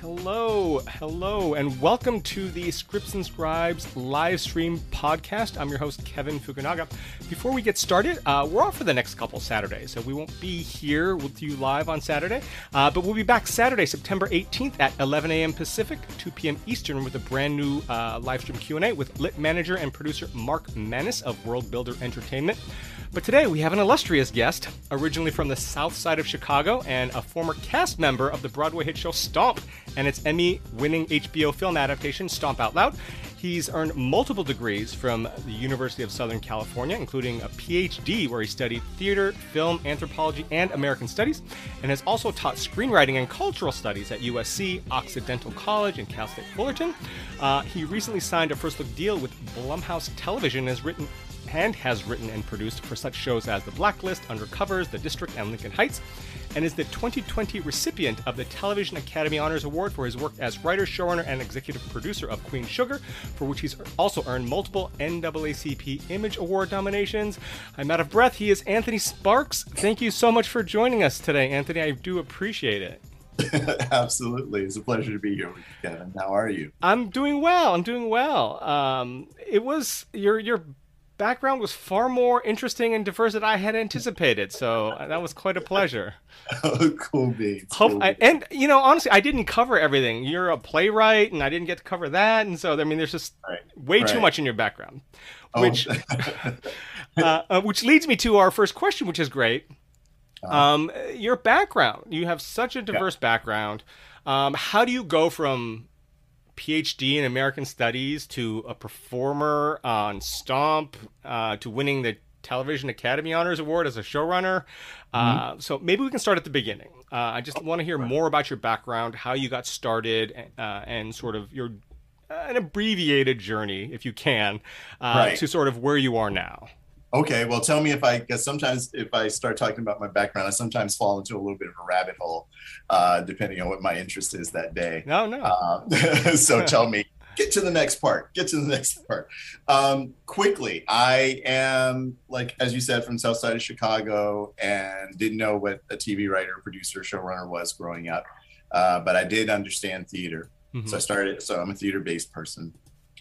Hello, hello, and welcome to the Scripts and Scribes live stream podcast. I'm your host, Kevin Fukunaga. Before we get started, uh, we're off for the next couple Saturdays, so we won't be here with you live on Saturday, uh, but we'll be back Saturday, September 18th at 11 a.m. Pacific, 2 p.m. Eastern, with a brand new uh, live stream Q&A with lit manager and producer Mark Manis of World Builder Entertainment. But today we have an illustrious guest, originally from the south side of Chicago and a former cast member of the Broadway hit show Stomp and its Emmy winning HBO film adaptation, Stomp Out Loud. He's earned multiple degrees from the University of Southern California, including a PhD where he studied theater, film, anthropology, and American studies, and has also taught screenwriting and cultural studies at USC, Occidental College, and Cal State Fullerton. Uh, he recently signed a first look deal with Blumhouse Television and has written and has written and produced for such shows as The Blacklist, Undercovers, The District, and Lincoln Heights, and is the 2020 recipient of the Television Academy Honors Award for his work as writer, showrunner, and executive producer of Queen Sugar, for which he's also earned multiple NAACP Image Award nominations. I'm out of breath. He is Anthony Sparks. Thank you so much for joining us today, Anthony. I do appreciate it. Absolutely. It's a pleasure to be here with you, Kevin. How are you? I'm doing well. I'm doing well. Um, it was your your background was far more interesting and diverse than I had anticipated. So that was quite a pleasure. oh, cool beans. Hope, cool I, and you know, honestly, I didn't cover everything. You're a playwright, and I didn't get to cover that. And so, I mean, there's just right. way right. too much in your background, oh. which uh, uh, which leads me to our first question, which is great. Uh-huh. Um, your background. You have such a diverse yeah. background. Um, how do you go from PhD in American Studies to a performer on Stomp uh, to winning the Television Academy Honors Award as a showrunner. Uh, mm-hmm. So maybe we can start at the beginning. Uh, I just want to hear more about your background, how you got started, uh, and sort of your an abbreviated journey, if you can, uh, right. to sort of where you are now. Okay, well, tell me if I, because sometimes if I start talking about my background, I sometimes fall into a little bit of a rabbit hole, uh, depending on what my interest is that day. No, no. Uh, so tell me, get to the next part. Get to the next part. Um, quickly, I am like as you said from South Side of Chicago, and didn't know what a TV writer, producer, showrunner was growing up, uh, but I did understand theater. Mm-hmm. So I started. So I'm a theater-based person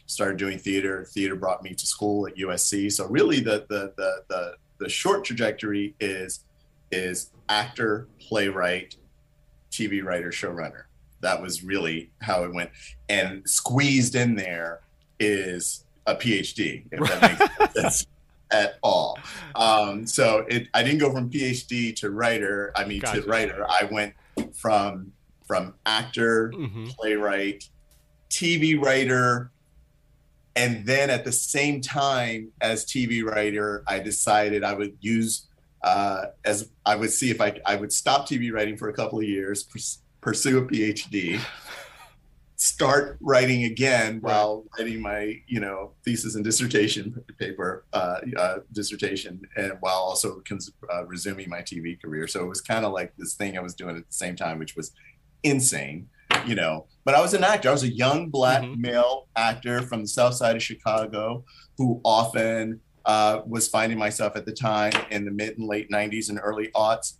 started doing theater. Theater brought me to school at USC. So really, the the the the, the short trajectory is is actor, playwright, TV writer, showrunner. That was really how it went. And squeezed in there is a PhD, if that makes sense at all. Um, so it, I didn't go from PhD to writer. I mean, gotcha. to writer. I went from from actor, mm-hmm. playwright, TV writer, and then at the same time as TV writer, I decided I would use uh, as I would see if I I would stop TV writing for a couple of years, pers- pursue a PhD, start writing again while writing my you know thesis and dissertation paper uh, uh, dissertation, and while also cons- uh, resuming my TV career. So it was kind of like this thing I was doing at the same time, which was insane you know, but I was an actor. I was a young black mm-hmm. male actor from the south side of Chicago who often uh, was finding myself at the time in the mid and late 90s and early aughts.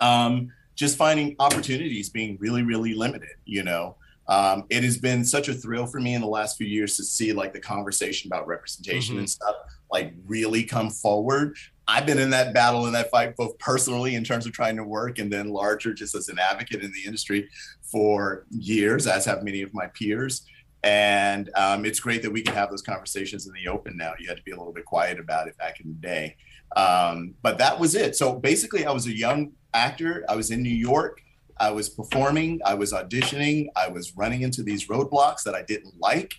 Um, just finding opportunities being really, really limited, you know. Um, it has been such a thrill for me in the last few years to see like the conversation about representation mm-hmm. and stuff like really come forward I've been in that battle and that fight both personally in terms of trying to work and then larger just as an advocate in the industry for years, as have many of my peers. And um, it's great that we can have those conversations in the open now. You had to be a little bit quiet about it back in the day. Um, but that was it. So basically, I was a young actor. I was in New York. I was performing. I was auditioning. I was running into these roadblocks that I didn't like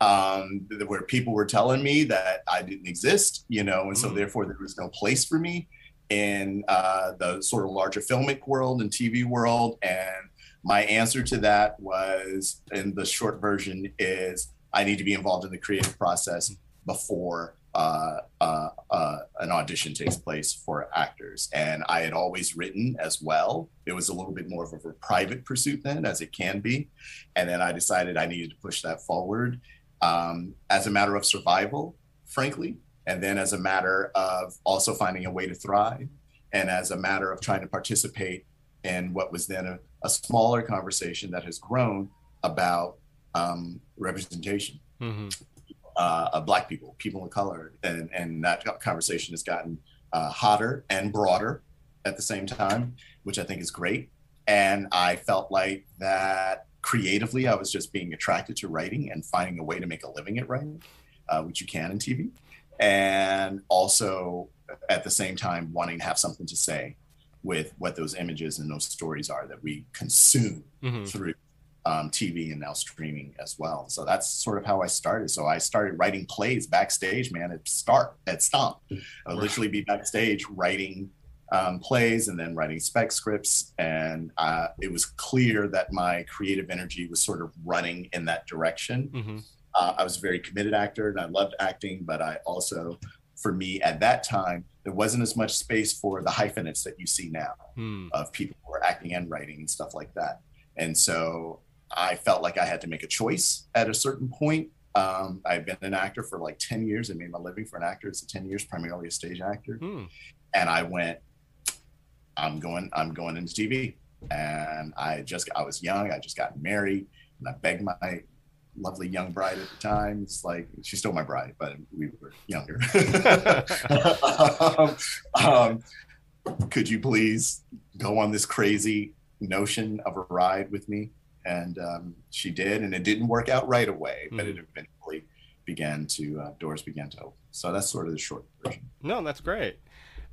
um, where people were telling me that I didn't exist, you know, and so mm. therefore there was no place for me in uh, the sort of larger filmic world and TV world. And my answer to that was, in the short version, is I need to be involved in the creative process before uh, uh, uh, an audition takes place for actors. And I had always written as well. It was a little bit more of a private pursuit then, as it can be. And then I decided I needed to push that forward um, as a matter of survival, frankly, and then as a matter of also finding a way to thrive, and as a matter of trying to participate in what was then a a smaller conversation that has grown about um, representation mm-hmm. uh, of Black people, people of color, and and that conversation has gotten uh, hotter and broader at the same time, which I think is great. And I felt like that creatively, I was just being attracted to writing and finding a way to make a living at writing, uh, which you can in TV, and also at the same time wanting to have something to say with what those images and those stories are that we consume mm-hmm. through um, TV and now streaming as well. So that's sort of how I started. So I started writing plays backstage, man, at Start, at Stomp. I would literally be backstage writing um, plays and then writing spec scripts. And uh, it was clear that my creative energy was sort of running in that direction. Mm-hmm. Uh, I was a very committed actor and I loved acting, but I also, for me at that time, there wasn't as much space for the hyphenates that you see now hmm. of people who are acting and writing and stuff like that. And so I felt like I had to make a choice at a certain point. Um, I've been an actor for like 10 years. I made my living for an actor. It's 10 years, primarily a stage actor. Hmm. And I went, I'm going, I'm going into TV. And I just, I was young. I just got married and I begged my lovely young bride at the time. It's like, she's still my bride, but we were younger. um, um, could you please go on this crazy notion of a ride with me? and um, she did, and it didn't work out right away, but mm. it eventually began to uh, doors began to open. So that's sort of the short version. No, that's great.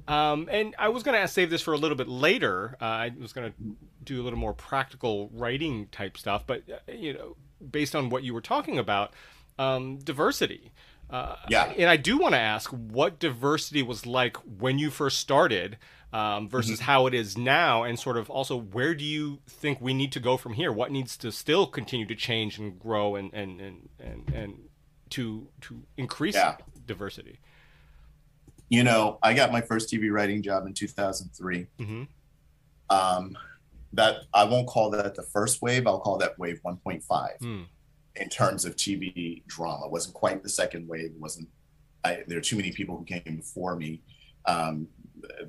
Um, and I was going to save this for a little bit later. Uh, I was going to do a little more practical writing type stuff, but uh, you know, based on what you were talking about, um, diversity. Uh, yeah. And I do want to ask what diversity was like when you first started um, versus mm-hmm. how it is now, and sort of also where do you think we need to go from here? What needs to still continue to change and grow and and and and, and to to increase yeah. diversity? You know, I got my first TV writing job in 2003. Mm-hmm. Um, that I won't call that the first wave. I'll call that wave 1.5 mm. in terms of TV drama. It wasn't quite the second wave. It wasn't. I, there are too many people who came before me um,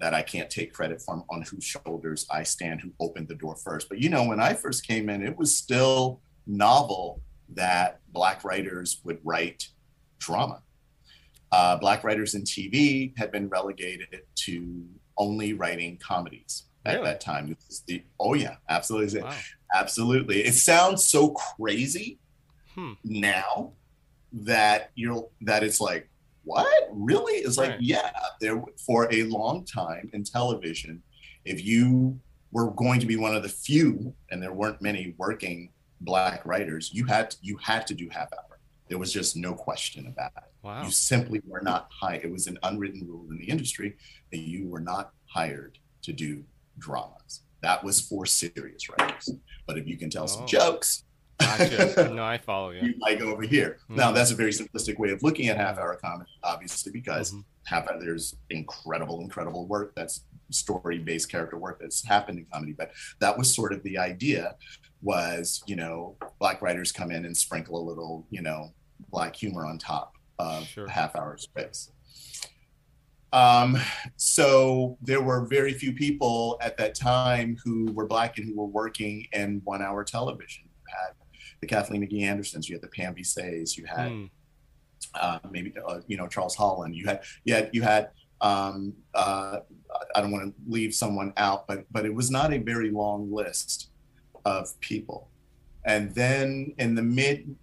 that I can't take credit from on whose shoulders I stand, who opened the door first. But you know, when I first came in, it was still novel that Black writers would write drama. Uh, Black writers in TV had been relegated to only writing comedies at really? that time. The, oh yeah, absolutely, wow. absolutely. It sounds so crazy hmm. now that you're that it's like what really is like right. yeah there for a long time in television if you were going to be one of the few and there weren't many working black writers you had to, you had to do half hour there was just no question about it wow. you simply were not hired it was an unwritten rule in the industry that you were not hired to do dramas that was for serious writers but if you can tell oh. some jokes Gotcha. no, I follow you. You might go over here. Mm-hmm. Now, that's a very simplistic way of looking at half hour comedy, obviously, because mm-hmm. half hour, there's incredible, incredible work that's story based character work that's happened in comedy. But that was sort of the idea was, you know, black writers come in and sprinkle a little, you know, black humor on top of sure. half hour space. Um, so there were very few people at that time who were black and who were working in one hour television. You had the Kathleen McGhee Andersons, you had the Pam Veasey, you had mm. uh, maybe uh, you know Charles Holland, you had you had you had um, uh, I don't want to leave someone out, but but it was not a very long list of people. And then in the mid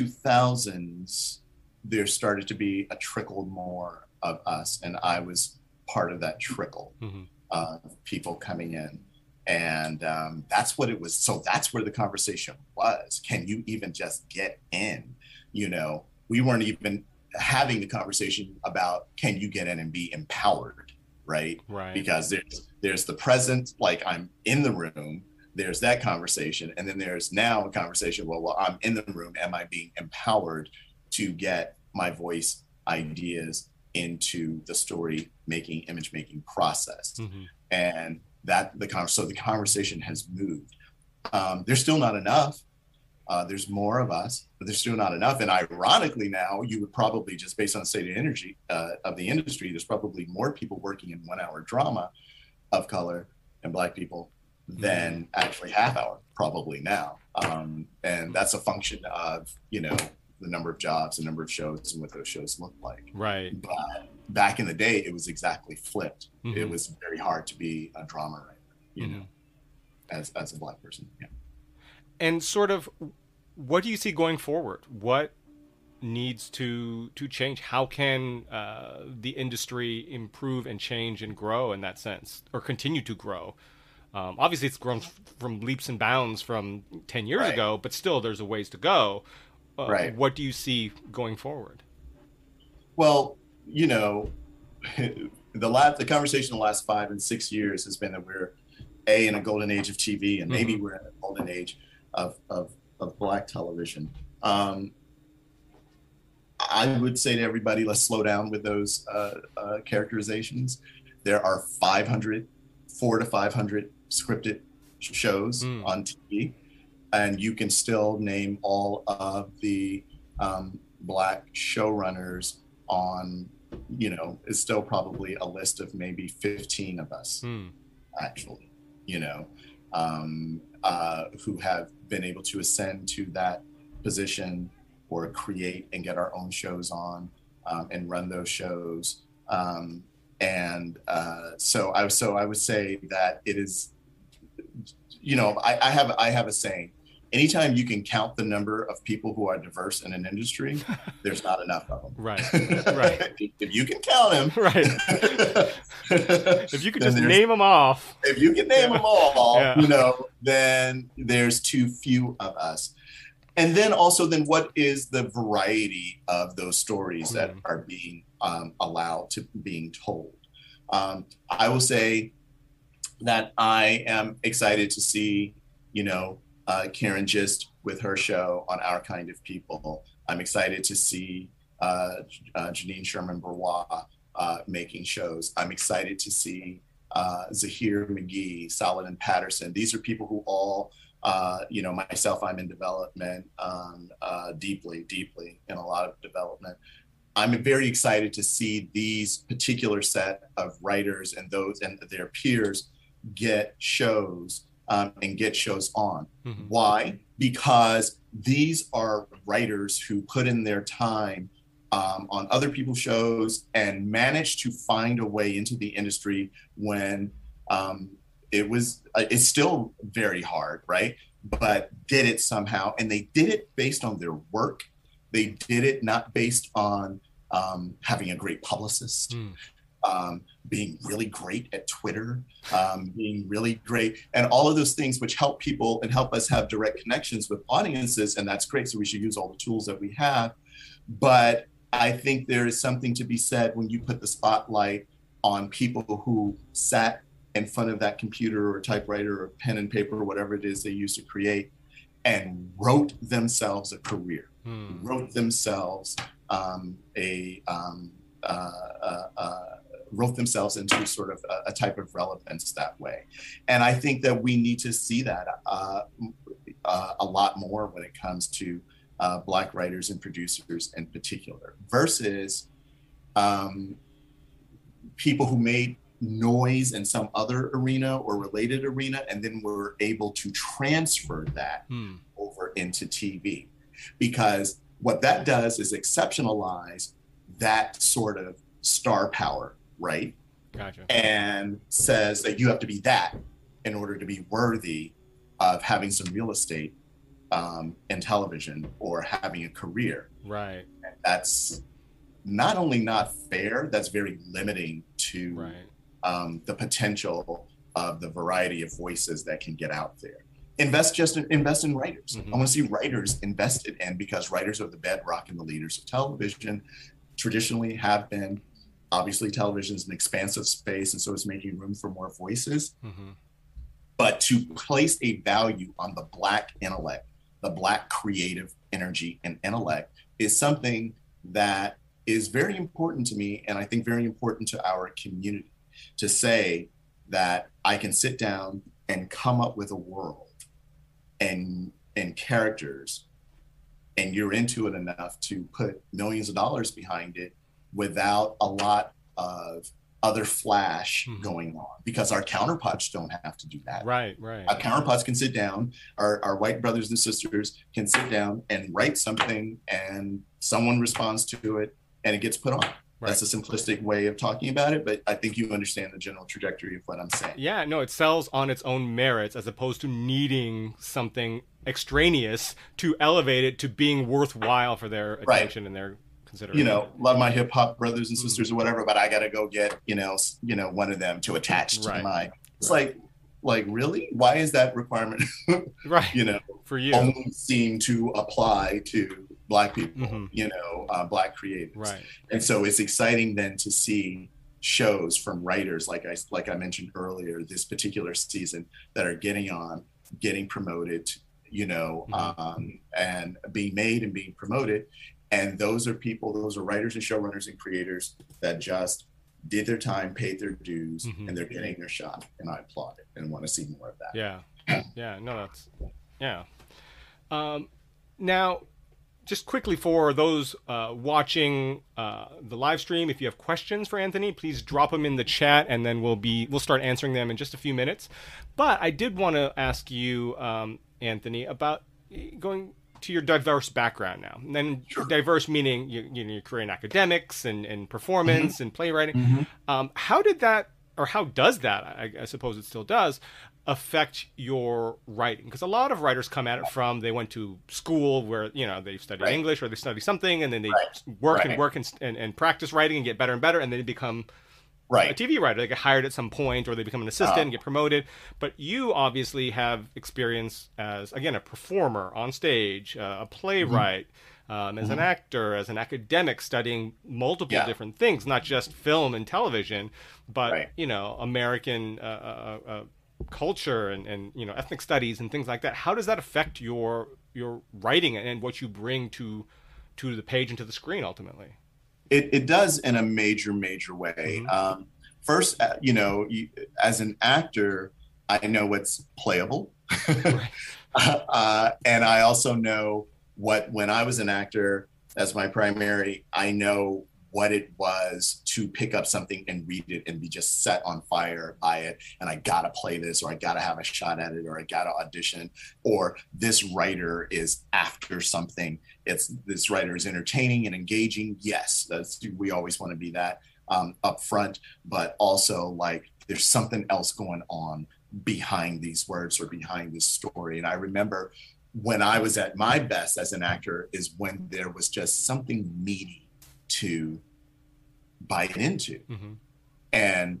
2000s, there started to be a trickle more of us, and I was part of that trickle mm-hmm. of people coming in. And um, that's what it was. So that's where the conversation was. Can you even just get in? You know we weren't even having the conversation about can you get in and be empowered right? Right. Because there's there's the present like i'm in the room there's that conversation and then there's now a conversation well well i'm in the room am i being empowered to get my voice ideas into the story making image making process mm-hmm. and that the con- so the conversation has moved. Um, there's still not enough. Uh, there's more of us, but there's still not enough. And ironically, now you would probably just based on the state of energy uh, of the industry, there's probably more people working in one-hour drama of color and Black people than actually half hour probably now. Um, and that's a function of you know the number of jobs the number of shows and what those shows look like. Right. But back in the day it was exactly flipped. Mhm. it was very hard to be a drama writer you Mhm. know as as a black person yeah. And sort of what do you see going forward? What needs to to change? How can uh, the industry improve and change and grow in that sense or continue to grow um, obviously it's grown f- from leaps and bounds from 10 years Right. ago but still there's a ways to go uh, Right. what do you see going forward Well, you know, the last the conversation the last five and six years has been that we're a in a golden age of TV, and maybe we're in a golden age of of, of black television. Um, I would say to everybody, let's slow down with those uh, uh, characterizations. There are 500, four to 500 scripted shows Mm. on TV, and you can still name all of the um, black showrunners on, you know, it's still probably a list of maybe 15 of us Hmm. actually, you know, um, uh, who have been able to ascend to that position or create and get our own shows on um, and run those shows. Um, and uh, so I so I would say that it is, you know, I, I have I have a saying. Anytime you can count the number of people who are diverse in an industry, there's not enough of them. right right if you can count them, right if you could just name them off if you can name them all, Yeah. you know, then there's too few of us. And then also, then what is the variety of those stories that Mhm. are being um, allowed to being told? Um, I will say that I am excited to see, you know, uh, Karin Gist with her show on Our Kind of People. I'm excited to see uh, uh, Janine Sherman Barrois uh, making shows. I'm excited to see uh, Zahir McGhee, Saladin Patterson. These are people who all, uh, you know, myself, I'm in development um, deeply, deeply in a lot of development. I'm very excited to see these particular set of writers and those and their peers get shows um, and get shows on. Mhm. Why? Because these are writers who put in their time um, on other people's shows and managed to find a way into the industry when um, it was, uh, it's still very hard, right? But did it somehow. And they did it based on their work. They did it not based on um, having a great publicist Hmm. Um, being really great at Twitter, um, being really great, and all of those things which help people and help us have direct connections with audiences. And that's great. So we should use all the tools that we have. But I think there is something to be said when you put the spotlight on people who sat in front of that computer or typewriter or pen and paper or whatever it is they used to create and wrote themselves a career Hmm. wrote themselves um, a um, uh, uh, uh, wrote themselves into sort of a, a type of relevance that way, and I think that we need to see that uh, uh, a lot more when it comes to uh, Black writers and producers in particular, versus um, people who made noise in some other arena or related arena, and then were able to transfer that Hmm. over into TV. Because what that does is exceptionalize that sort of star power, right? Gotcha. And says that you have to be that in order to be worthy of having some real estate um, in television or having a career. Right. And that's not only not fair, that's very limiting to Right. um, the potential of the variety of voices that can get out there. Invest just in, invest in writers. Mhm. I want to see writers invested in because writers are the bedrock and the leaders of television. Traditionally, have been. Obviously, television is an expansive space, and so it's making room for more voices. hmm But to place a value on the black intellect, the black creative energy and intellect, is something that is very important to me, and I think very important to our community to say that I can sit down and come up with a world and and characters and you're into it enough to put millions of dollars behind it without a lot of other flash mm-hmm. going on because our counterparts don't have to do that. Right, right. Our counterparts can sit down, our, our white brothers and sisters can sit down and write something and someone responds to it and it gets put on. Right. That's a simplistic way of talking about it, but I think you understand the general trajectory of what I'm saying. Yeah, no, it sells on its own merits as opposed to needing something extraneous to elevate it to being worthwhile for their attention right. and their You know, love my hip hop brothers and sisters mm-hmm. or whatever, but I got to go get you know, you know, one of them to attach to right. my. It's like, like really, why is that requirement? right. You know, for you only seem to apply to black people. Mm-hmm. You know, uh, black creators. Right. And so it's exciting then to see shows from writers like I like I mentioned earlier this particular season that are getting on, getting promoted, you know, mm-hmm. um, and being made and being promoted. And those are people, those are writers and showrunners and creators that just did their time, paid their dues, mm-hmm. and they're getting their shot. And I applaud it and want to see more of that. Yeah. Yeah. No, that's, yeah. Um, now, just quickly for those uh, watching uh, the live stream, if you have questions for Anthony, please drop them in the chat, and then we'll be we'll start answering them in just a few minutes. But I did want to ask you, um, Anthony, about going to your diverse background now. And then sure. diverse meaning you, you know, your career in academics and, and performance mm-hmm. and playwriting. Mm-hmm. Um, how did that, or how does that, I, I suppose it still does, affect your writing? Because a lot of writers come at it from they went to school where you know they study right. English or they study something, and then they right. work right. and work and, and, and, practice writing and get better and better, and then they become right. a TV writer. They get hired at some point, or they become an assistant uh, and get promoted. But you obviously have experience as again a performer on stage, uh, a playwright. Mm-hmm. Um, as mm-hmm. an actor, as an academic, studying multiple yeah. different things, not just film and television, but right. you know, American uh, uh, uh, culture and, and you know ethnic studies and things like that. How does that affect your your writing and what you bring to to the page and to the screen ultimately? It, it does in a major, major way. Mm-hmm. Um, first, uh, you know, you, as an actor, I know what's playable. uh, and I also know what, when I was an actor as my primary, I know what it was to pick up something and read it and be just set on fire by it. And I gotta play this, or I gotta have a shot at it, or I gotta audition, or this writer is after something. It's this writer is entertaining and engaging. Yes, that's we always want to be that um, up front, but also like there's something else going on behind these words or behind this story. And I remember when I was at my best as an actor is when there was just something meaty to bite into. Mm-hmm. And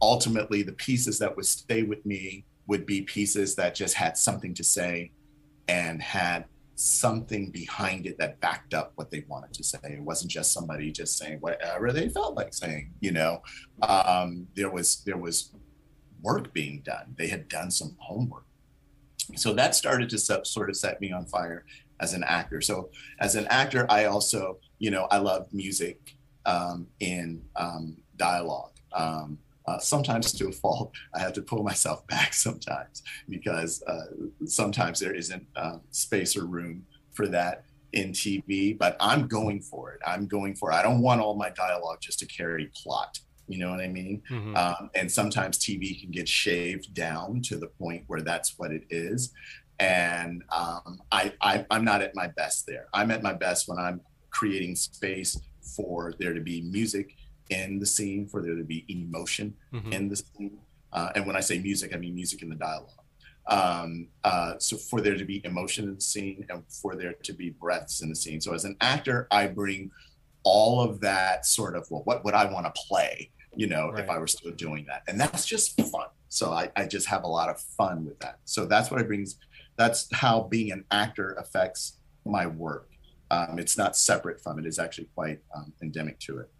ultimately, the pieces that would stay with me would be pieces that just had something to say and had something behind it that backed up what they wanted to say. It wasn't just somebody just saying whatever they felt like saying. You know, um, there was there was work being done. They had done some homework. So that started to sort of set me on fire as an actor. So as an actor, I also you know, I love music um, in um, dialogue. Um, uh, sometimes to a fault, I have to pull myself back sometimes because uh, sometimes there isn't uh, space or room for that in TV. But I'm going for it. I'm going for it. I don't want all my dialogue just to carry plot. You know what I mean? Mm-hmm. Um, and sometimes TV can get shaved down to the point where that's what it is. And um, I, I, I'm not at my best there. I'm at my best when I'm creating space for there to be music in the scene, for there to be emotion mm-hmm. in the scene. Uh, and when I say music, I mean music in the dialogue. Um, uh, so for there to be emotion in the scene and for there to be breaths in the scene. So as an actor, I bring all of that sort of, well, what would I want to play, you know, right. if I were still doing that? And that's just fun. So I, I just have a lot of fun with that. So that's what I brings. That's how being an actor affects my work. Um, it's not separate from it, it's actually quite um, endemic to it.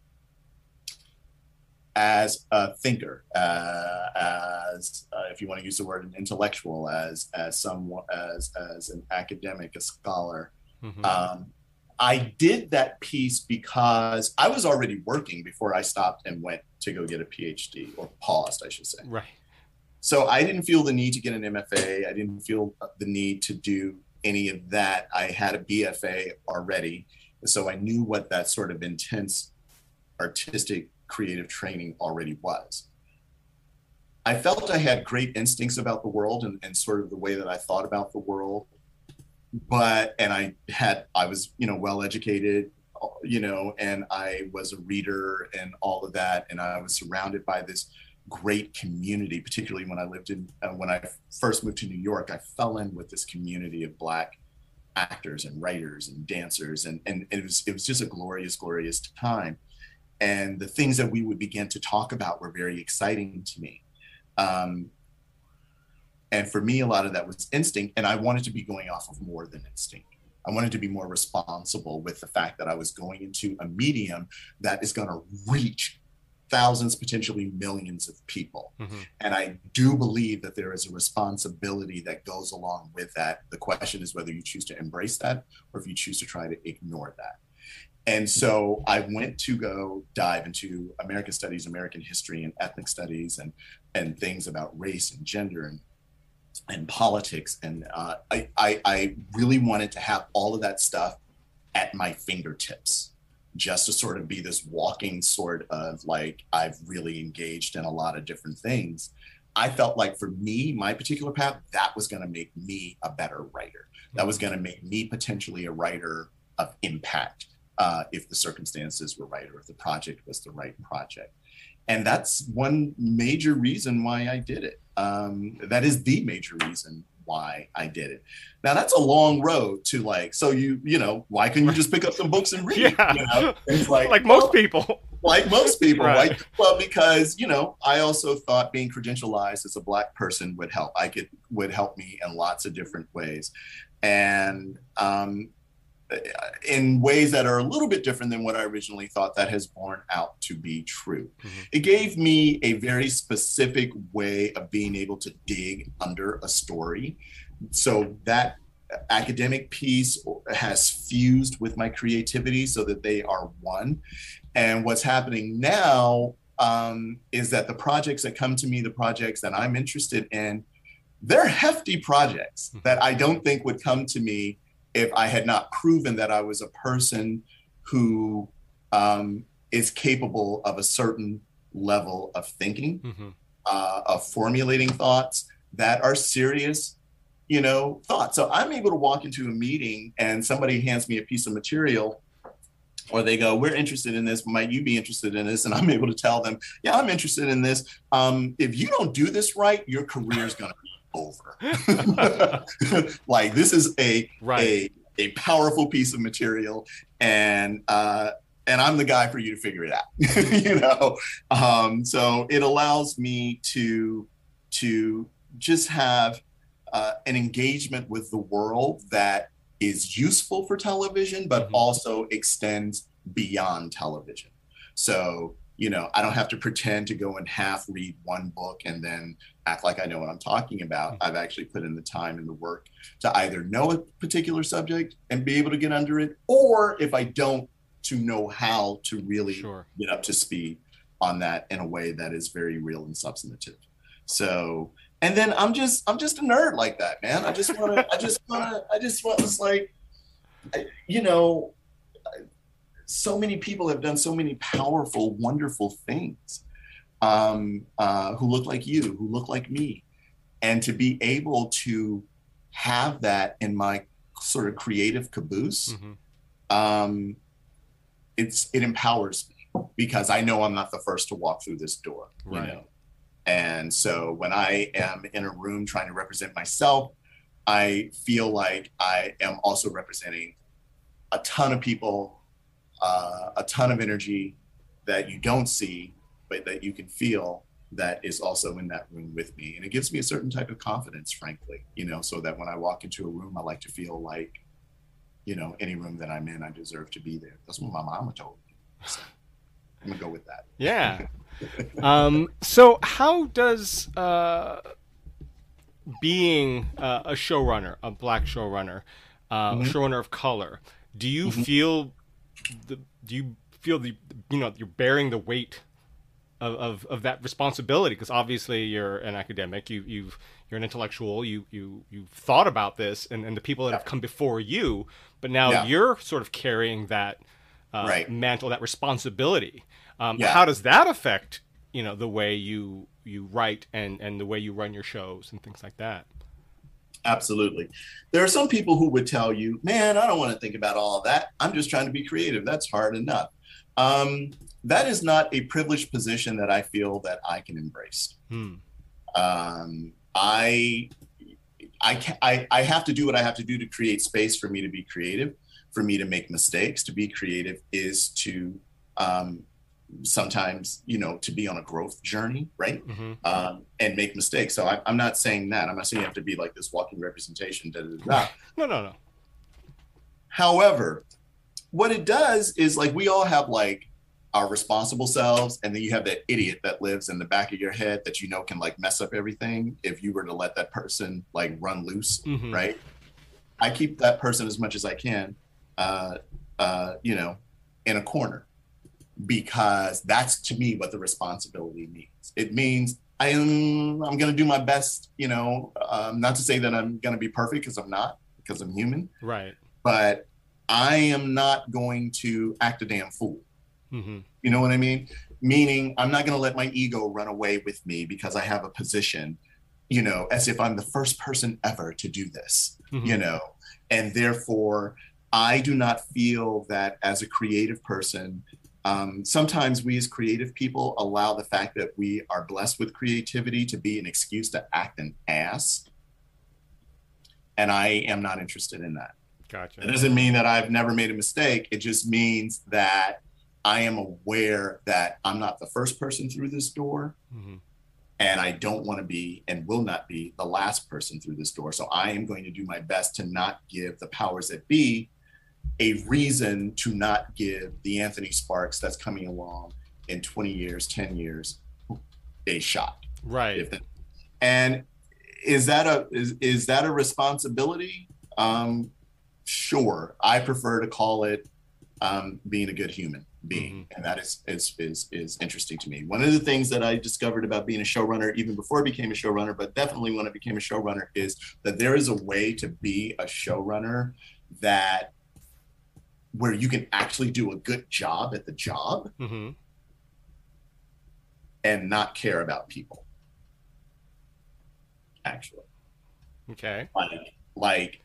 As a thinker, uh, as uh, if you want to use the word an intellectual, as as someone as as an academic, a scholar, mm-hmm. um, I did that piece because I was already working before I stopped and went to go get a PhD or paused, I should say. Right. So I didn't feel the need to get an MFA. I didn't feel the need to do any of that. I had a BFA already. So I knew what that sort of intense artistic creative training already was. I felt I had great instincts about the world and, and sort of the way that I thought about the world. But, and I had, I was, you know, well educated, uh, you know, and I was a reader and all of that. And I was surrounded by this great community, particularly when I lived in, uh, when I first moved to New York, I fell in with this community of Black actors and writers and dancers. And, and it was, it was just a glorious, glorious time. And the things that we would begin to talk about were very exciting to me. Um, and for me, a lot of that was instinct, and I wanted to be going off of more than instinct. I wanted to be more responsible with the fact that I was going into a medium that is going to reach thousands, potentially millions of people. Mm-hmm. And I do believe that there is a responsibility that goes along with that. The question is whether you choose to embrace that or if you choose to try to ignore that. And so I went to go dive into American studies, American history, and ethnic studies, and and things about race and gender and and politics. And uh, I, I, I really wanted to have all of that stuff at my fingertips, just to sort of be this walking sort of like I've really engaged in a lot of different things. I felt like for me, my particular path, that was going to make me a better writer. That was going to make me potentially a writer of impact uh, if the circumstances were right or if the project was the right project. And that's one major reason why I did it. Um, that is the major reason why I did it. Now that's a long road to like. So you you know why couldn't you just pick up some books and read? Yeah, you know? it's like like most well, people. Like most people, right. right? Well, because you know, I also thought being credentialized as a black person would help. I could would help me in lots of different ways, and um, in ways that are a little bit different than what I originally thought, that has borne out to be true. Mm-hmm. It gave me a very specific way of being able to dig under a story. So that academic piece has fused with my creativity so that they are one. And what's happening now um, is that the projects that come to me, the projects that I'm interested in, they're hefty projects mm-hmm. that I don't think would come to me if I had not proven that I was a person who um, is capable of a certain level of thinking, mm-hmm. uh, of formulating thoughts that are serious, you know, thoughts. So I'm able to walk into a meeting and somebody hands me a piece of material or they go, "We're interested in this. Might you be interested in this?" And I'm able to tell them, "Yeah, I'm interested in this. Um, if you don't do this right, your career is going to over. like this is a right. a a powerful piece of material, and uh, and I'm the guy for you to figure it out. you know, um, so it allows me to to just have uh, an engagement with the world that is useful for television, but mm-hmm. also extends beyond television. So you know, I don't have to pretend to go and half read one book and then act like I know what I'm talking about. Mm-hmm. I've actually put in the time and the work to either know a particular subject and be able to get under it, or if I don't, to know how to really sure. get up to speed on that in a way that is very real and substantive. So, and then I'm just I'm just a nerd like that, man. I just want to I just want to I just want it's like you know so many people have done so many powerful wonderful things um, uh, who look like you, who look like me. And to be able to have that in my sort of creative caboose, mm-hmm. um, it's it empowers me because I know I'm not the first to walk through this door. Right. You know? And so when I am in a room trying to represent myself, I feel like I am also representing a ton of people, uh, a ton of energy that you don't see but that you can feel that is also in that room with me. And it gives me a certain type of confidence, frankly, you know, so that when I walk into a room, I like to feel like, you know, any room that I'm in, I deserve to be there. That's what my mama told me. So I'm gonna go with that. Yeah. um, so how does uh, being uh, a showrunner, a black showrunner, uh, mm-hmm. a showrunner of color, do you mm-hmm. feel the do you feel the you know you're bearing the weight of, of, of that responsibility because obviously you're an academic you you've you're an intellectual you you you've thought about this and, and the people that have come before you but now yeah. you're sort of carrying that uh, right. mantle that responsibility Um, Yeah. How does that affect you know the way you you write and and the way you run your shows and things like that? Absolutely. There are some people who would tell you, man, I don't want to think about all of that. I'm just trying to be creative. That's hard enough. Um, that is not a privileged position that I feel that I can embrace. Hmm. Um, I, I, ca- I, I have to do what I have to do to create space for me to be creative, for me to make mistakes. To be creative is to um, sometimes, you know, to be on a growth journey, right? hmm um, and make mistakes. So I, I'm not saying that. I'm not saying you have to be like this walking representation. Da, da, da. No, no, no. However, what it does is like we all have like our responsible selves, and then you have that idiot that lives in the back of your head that you know can like mess up everything if you were to let that person like run loose, Mhm. right? I keep that person as much as I can, uh, uh, you know, in a corner because that's to me what the responsibility means. It means I am I'm going to do my best, you know, um, not to say that I'm going to be perfect because I'm not because I'm human, Right. but I am not going to act a damn fool. hmm You know what I mean? Meaning, I'm not going to let my ego run away with me because I have a position, you know, as if I'm the first person ever to do this, Mm-hmm. you know, and therefore, I do not feel that as a creative person, um, sometimes we as creative people allow the fact that we are blessed with creativity to be an excuse to act an ass. And I am not interested in that. Gotcha. It doesn't mean that I've never made a mistake. It just means that I am aware that I'm not the first person through this door, hmm and I don't want to be and will not be the last person through this door. So I am going to do my best to not give the powers that be a reason to not give the Anthony Sparks that's coming along in 20 years, 10 years a shot. Right. That- and is that a is, is that a responsibility? Um, sure. I prefer to call it um, being a good human being, and that is, is is is interesting to me. One of the things that I discovered about being a showrunner, even before I became a showrunner, but definitely when I became a showrunner, is that there is a way to be a showrunner that where you can actually do a good job at the job hmm and not care about people. Actually. Okay. like like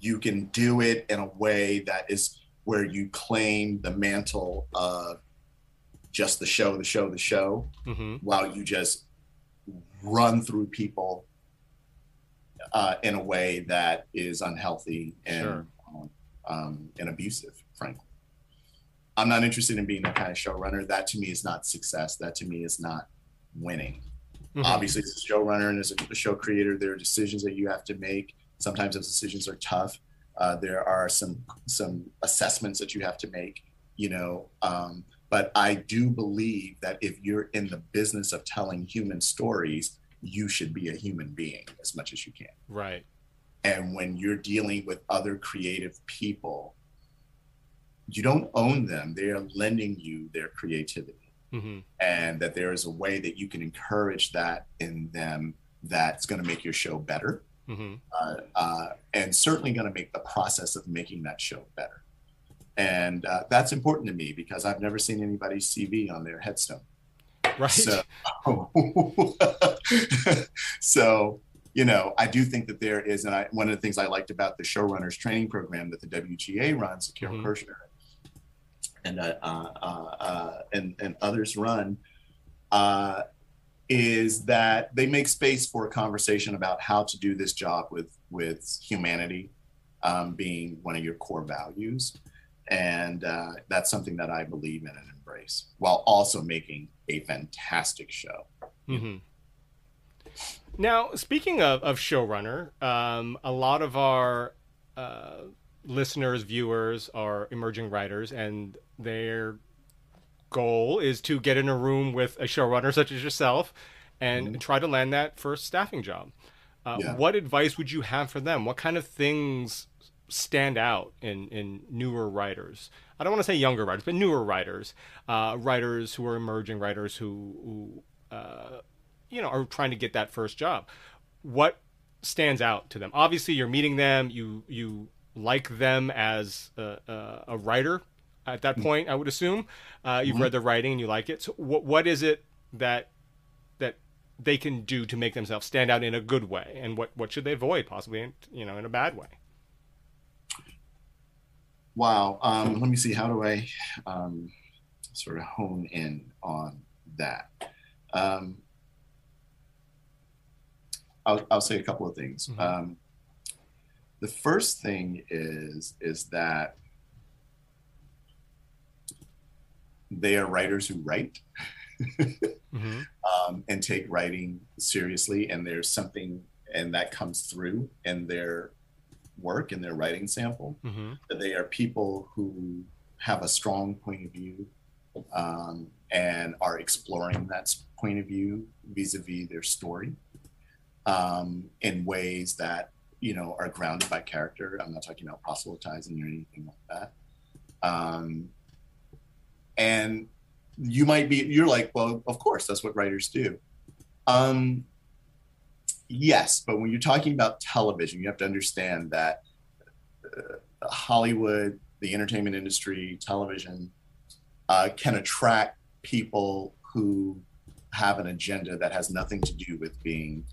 you can do it in a way that is where you claim the mantle of just the show the show the show hmm while you just run through people uh, in a way that is unhealthy and Sure. Um, and abusive frankly. I'm not interested in being that kind of showrunner. That to me is not success. That to me is not winning. Mhm. obviously as a showrunner and as a show creator there are decisions that you have to make. Sometimes those decisions are tough. Uh, there are some some assessments that you have to make you know um, but i do believe that if you're in the business of telling human stories you should be a human being as much as you can. Right. And when you're dealing with other creative people you don't own them. They are lending you their creativity. Hmm and that there is a way that you can encourage that in them that's going to make your show better. Hmm uh, uh, and certainly going to make the process of making that show better. And uh, that's important to me because i've never seen anybody's cv on their headstone. Right. so so you know i do think that there is and I, one of the things i liked about the showrunners training program that the wga runs carole Mhm. kirschner and uh, uh, uh, uh, and and others run uh, is that they make space for a conversation about how to do this job with with humanity um, being one of your core values. And uh, that's something that i believe in and embrace while also making a fantastic show. Hmm Now, speaking of, of showrunner, um, a lot of our uh, listeners, viewers are emerging writers, and their goal is to get in a room with a showrunner such as yourself and Mhm. try to land that first staffing job. Uh, Yeah. What advice would you have for them? What kind of things stand out in, in newer writers? I don't want to say younger writers, but newer writers, uh, writers who are emerging writers who, who uh, you know, are trying to get that first job. What stands out to them? Obviously, you're meeting them. You you like them as a, a, a writer. at that mm-hmm. point. I would assume uh, you've mm-hmm. read their writing and you like it. So what what is it that that they can do to make themselves stand out in a good way, and what what should they avoid possibly, in, you know, in a bad way? Wow. Um, let me see. How do I um, sort of hone in on that? Um, I'll, I'll, say a couple of things. Mm-hmm. Um, the first thing is is that they are writers who write mm-hmm. um, and take writing seriously, and there's something, and that comes through in their work in their writing sample. Mm-hmm. That they are people who have a strong point of view um, and are exploring that point of view vis-a-vis their story um, in ways that you know are grounded by character. I'm not talking about proselytizing or anything like that. Um, and you might be you're like, well, of course, that's what writers do. Um, yes, but when you're talking about television, you have to understand that uh, Hollywood, the entertainment industry, television uh, can attract people who have an agenda that has nothing to do with being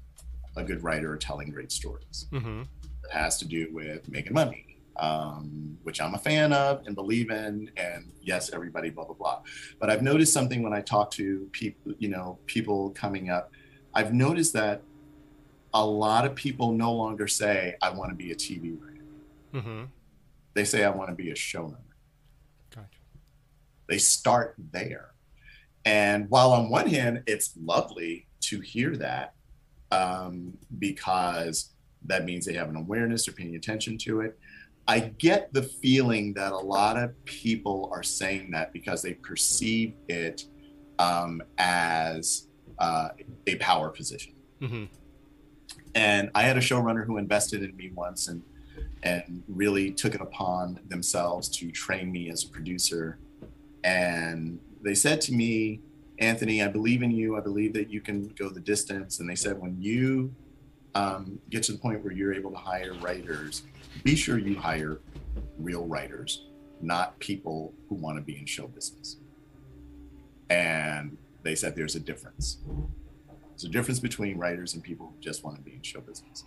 a good writer or telling great stories. Mm-hmm. It has to do with making money, um, which I'm a fan of and believe in. And yes, everybody, blah blah blah. But I've noticed something when I talk to people, you know, people coming up. I've noticed that a lot of people no longer say, I want to be a TV writer. Mm-hmm. They say, I want to be a showrunner. Gotcha. They start there. And while on one hand, it's lovely to hear that um, because that means they have an awareness, they're paying attention to it. I get the feeling that a lot of people are saying that because they perceive it um, as uh, a power position. Mm-hmm. And I had a showrunner who invested in me once and and really took it upon themselves to train me as a producer. And they said to me, Anthony, I believe in you. I believe that you can go the distance. And they said, when you um, get to the point where you're able to hire writers, be sure you hire real writers, not people who want to be in show business. And they said there's a difference. There's a difference between writers and people who just want to be in show business.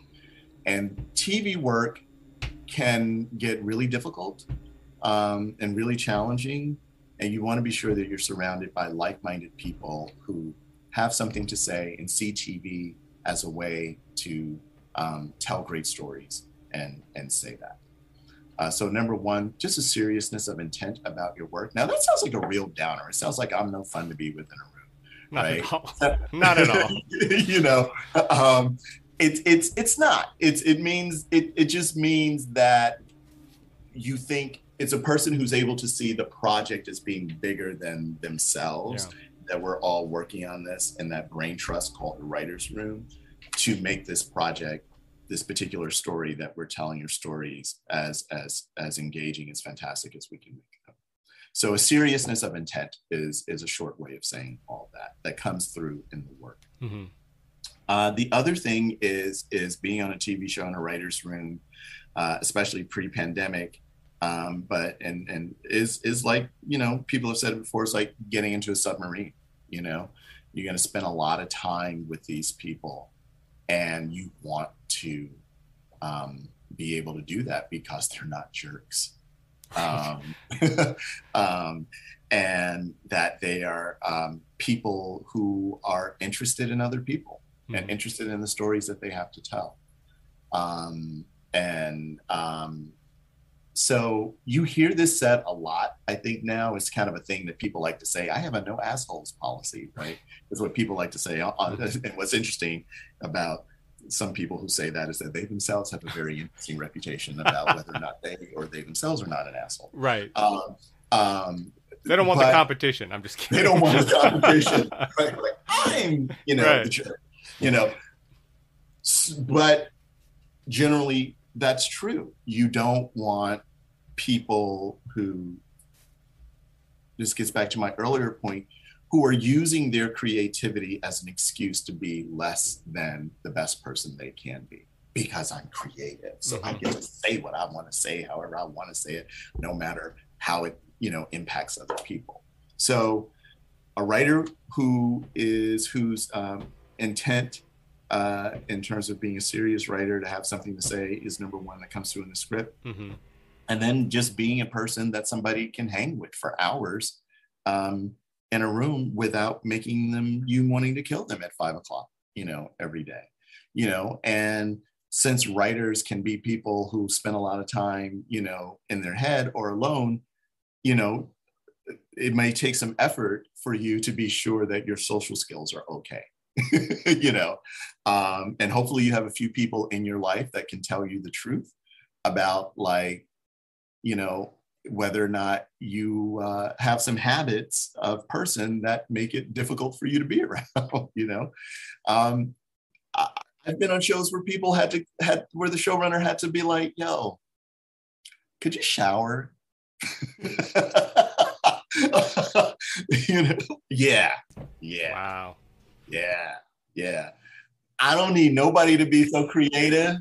And TV work can get really difficult um, and really challenging. And you want to be sure that you're surrounded by like minded people who have something to say and see TV as a way to um, tell great stories and, and say that. Uh, so number one, just a seriousness of intent about your work. Now that sounds like a real downer. It sounds like I'm no fun to be within a room. Not right? At all. Not at all. you know, um, it's it's it's not. It's it means it it just means that you think it's a person who's able to see the project as being bigger than themselves. Yeah. That we're all working on this in that brain trust called the writers' room to make this project, this particular story that we're telling your stories as as as engaging, as fantastic as we can make them. So a seriousness of intent is is a short way of saying all that that comes through in the work. Mm-hmm. Uh, the other thing is is being on a TV show in a writer's room, uh, especially pre-pandemic. Um, but and and is is like you know people have said it before. It's like getting into a submarine. You know, you're going to spend a lot of time with these people, and you want to um, be able to do that because they're not jerks. Um, um, and that they are um, people who are interested in other people mm-hmm. and interested in the stories that they have to tell. Um, and um, so you hear this said a lot. I think now it's kind of a thing that people like to say. I have a no assholes policy, right? Is what people like to say. Uh, uh, mm-hmm. And what's interesting about some people who say that is that they themselves have a very interesting reputation about whether or not they or they themselves are not an asshole. Right. Um, um, they don't want the competition. I'm just kidding. They don't want the competition. right? Like I'm, you know, right. the, you know but generally that's true you don't want people who this gets back to my earlier point who are using their creativity as an excuse to be less than the best person they can be because I'm creative. So mm-hmm. I get to say what I want to say, however I want to say it, no matter how it you know impacts other people so a writer who is whose um, intent uh, in terms of being a serious writer to have something to say is number one that comes through in the script mm-hmm. And then just being a person that somebody can hang with for hours um, in a room without making them you wanting to kill them at five o'clock you know every day you know? And since writers can be people who spend a lot of time you know in their head or alone you know it may take some effort for you to be sure that your social skills are okay you know? Um, and hopefully you have a few people in your life that can tell you the truth about like you know whether or not you uh, have some habits of person that make it difficult for you to be around you know? Um, I, i've been on shows where people had to had where the showrunner had to be like yo could you shower? You know? Yeah. Yeah. Wow. Yeah, yeah. I don't need nobody to be so creative.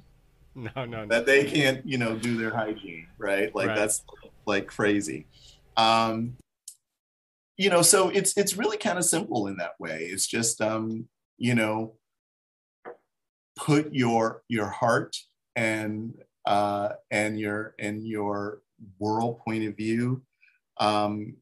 No, no, no. That they can't, you know, do their hygiene, right? Like right. that's like crazy. Um, you know, so it's it's really kind of simple in that way. It's just um, you know, put your your heart and uh and your and your world point of view um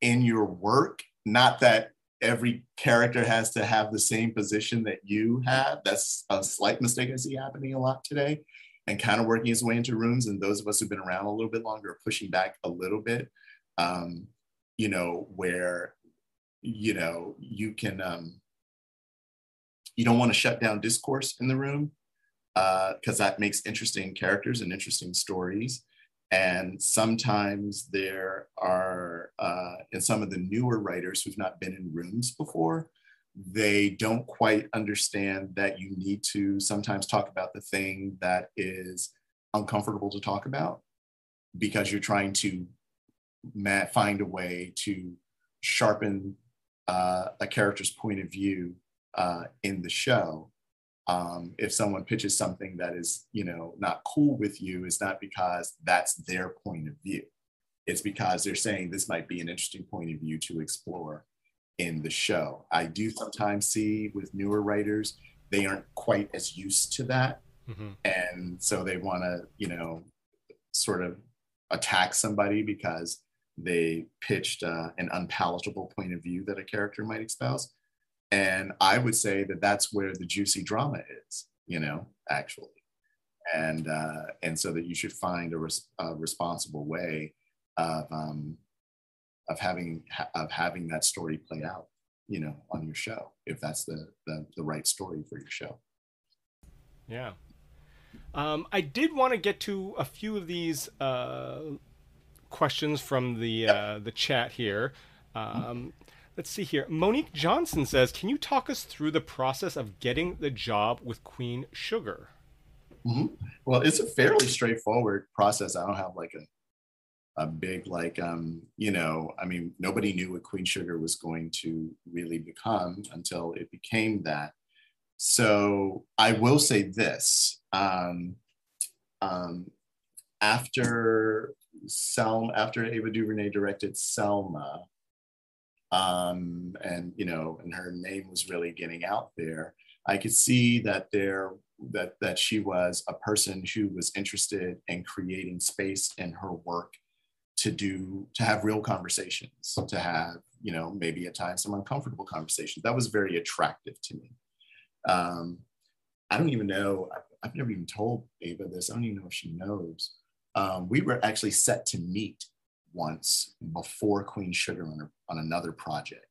in your work not that every character has to have the same position that you have. That's a slight mistake I see happening a lot today and kind of working his way into rooms. And those of us who've been around a little bit longer are pushing back a little bit, um, you know, where, you know, you can, um, you don't want to shut down discourse in the room because uh, that makes interesting characters and interesting stories. And sometimes there are, uh, and some of the newer writers who've not been in rooms before, they don't quite understand that you need to sometimes talk about the thing that is uncomfortable to talk about because you're trying to find a way to sharpen uh, a character's point of view uh, in the show um, if someone pitches something that is you know not cool with you is not because that's their point of view. It's because they're saying this might be an interesting point of view to explore in the show. I do sometimes see with newer writers they aren't quite as used to that. Mm-hmm. and so they want to you know sort of attack somebody because they pitched uh, an unpalatable point of view that a character might espouse and I would say that that's where the juicy drama is, you know, actually. And, uh, and so that you should find a, res- a responsible way of, um, of having, of having that story play out, you know, on your show, if that's the, the, the right story for your show. Yeah. Um, I did want to get to a few of these uh, questions from the uh, the chat here. Um, Let's see here. Monique Johnson says, "Can you talk us through the process of getting the job with Queen Sugar?" Mm-hmm. Well, it's a fairly straightforward process. I don't have like a a big like um you know i mean nobody knew what queen sugar was going to really become until it became that so i will say this um um after selma after ava duvernay directed selma um, and you know, and her name was really getting out there. I could see that there that that she was a person who was interested in creating space in her work to do to have real conversations, to have you know maybe at times some uncomfortable conversations. That was very attractive to me. Um, I don't even know. I've never even told Ava this. I don't even know if she knows. Um, we were actually set to meet once before Queen Sugar on, on another project.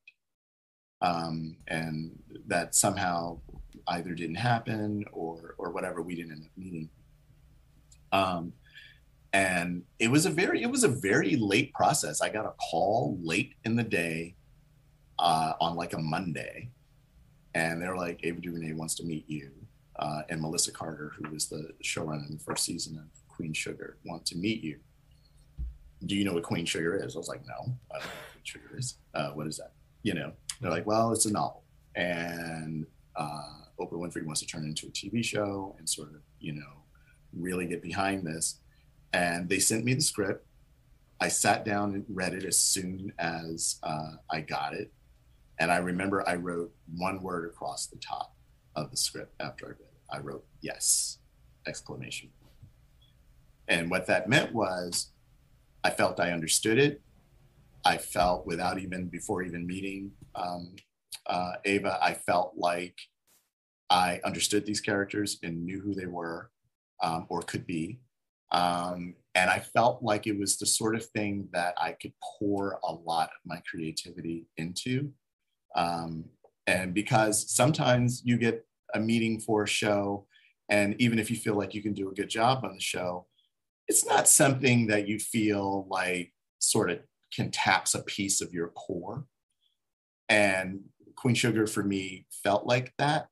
Um, and that somehow either didn't happen or, or whatever, we didn't end up meeting. Um, and it was a very, it was a very late process. I got a call late in the day uh, on like a Monday and they're like, Ava DuVernay wants to meet you. Uh, and Melissa Carter, who was the showrunner in the first season of Queen Sugar, want to meet you do you know what Queen Sugar is? I was like, no, I don't know what Queen Sugar is. Uh, what is that? You know, they're like, well, it's a novel. And uh, Oprah Winfrey wants to turn it into a TV show and sort of, you know, really get behind this. And they sent me the script. I sat down and read it as soon as uh, I got it. And I remember I wrote one word across the top of the script after I read it. I wrote yes, exclamation. And what that meant was I felt I understood it. I felt without even, before even meeting um, uh, Ava, I felt like I understood these characters and knew who they were um, or could be. Um, and I felt like it was the sort of thing that I could pour a lot of my creativity into. Um, and because sometimes you get a meeting for a show, and even if you feel like you can do a good job on the show, it's not something that you feel like sort of can taps a piece of your core. And Queen Sugar for me felt like that.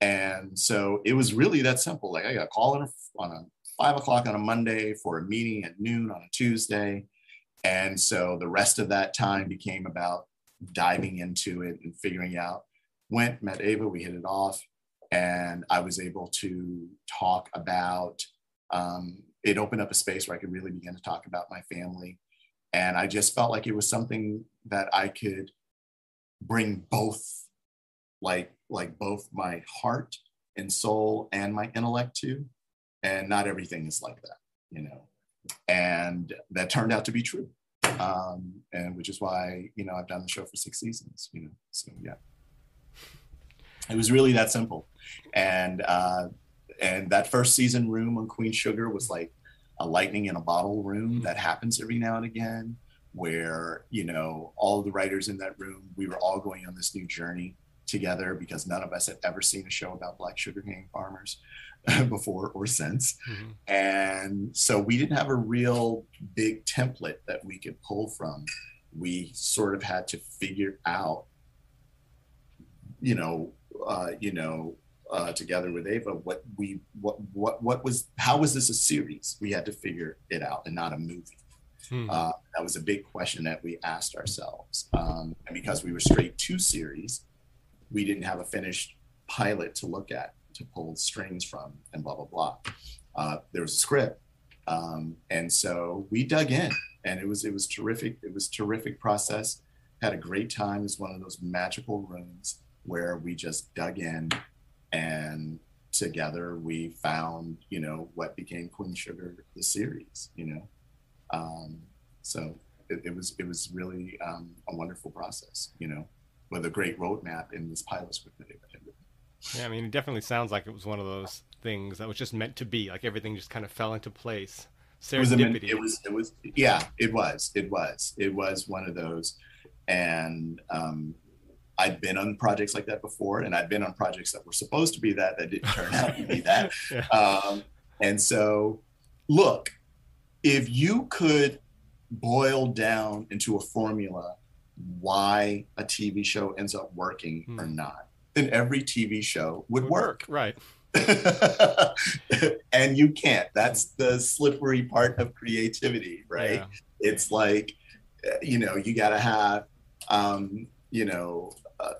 And so it was really that simple. Like I got a call on a, on a five o'clock on a Monday for a meeting at noon on a Tuesday. And so the rest of that time became about diving into it and figuring out. Went, met Ava, we hit it off, and I was able to talk about. Um, it opened up a space where I could really begin to talk about my family, and I just felt like it was something that I could bring both, like like both my heart and soul and my intellect to, and not everything is like that, you know, and that turned out to be true. Um, and which is why you know I've done the show for six seasons. You know, so yeah, it was really that simple, and uh, and that first season room on Queen Sugar was like a lightning in a bottle room that happens every now and again, where you know all the writers in that room we were all going on this new journey together because none of us had ever seen a show about black sugarcane farmers before or since. Mm-hmm. And so we didn't have a real big template that we could pull from. We sort of had to figure out, you know, uh, you know, uh, together with Ava, what we what what what was how was this a series? We had to figure it out and not a movie. Hmm. Uh, that was a big question that we asked ourselves. Um, and because we were straight to series, we didn't have a finished pilot to look at to pull strings from and blah blah blah. Uh, there was a script, um, and so we dug in, and it was it was terrific. It was terrific process. Had a great time. It was one of those magical rooms where we just dug in, and together we found you know what became Queen Sugar the series. You know, um, so it, it, was it was really um, a wonderful process. You know, with a great roadmap in this pilot script that they had written. Yeah, I mean, it definitely sounds like it was one of those things that was just meant to be. Like everything just kind of fell into place. Serendipity. It was, it was, it was, yeah, it was, it was, it was one of those. And um, I'd been on projects like that before, and I'd been on projects that were supposed to be that that didn't turn out to be that. yeah. um, and so, look, if you could boil down into a formula why a TV show ends up working hmm. or not, then every TV show would, would work. work. Right. and you can't. That's the slippery part of creativity, right? Yeah. It's like, you know, you got to have, um, you know, uh,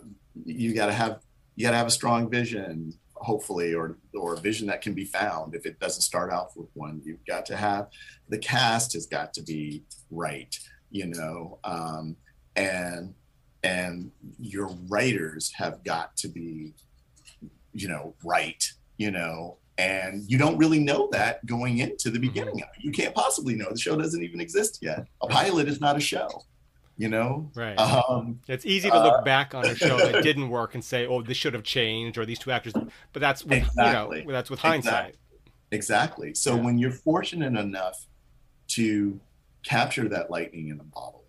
you got to have, you got to have a strong vision, hopefully, or or a vision that can be found. If it doesn't start off with one, you've got to have the cast has got to be right, you know, um, and and your writers have got to be you know right you know and you don't really know that going into the mm-hmm. beginning mm-hmm. of it you can't possibly know the show doesn't even exist yet a pilot is not a show you know right um, it's easy to look uh, back on a show that didn't work and say oh this should have changed or these two actors but that's with exactly. you know that's with hindsight exactly, so yeah. when you're fortunate enough to capture that lightning in a bottle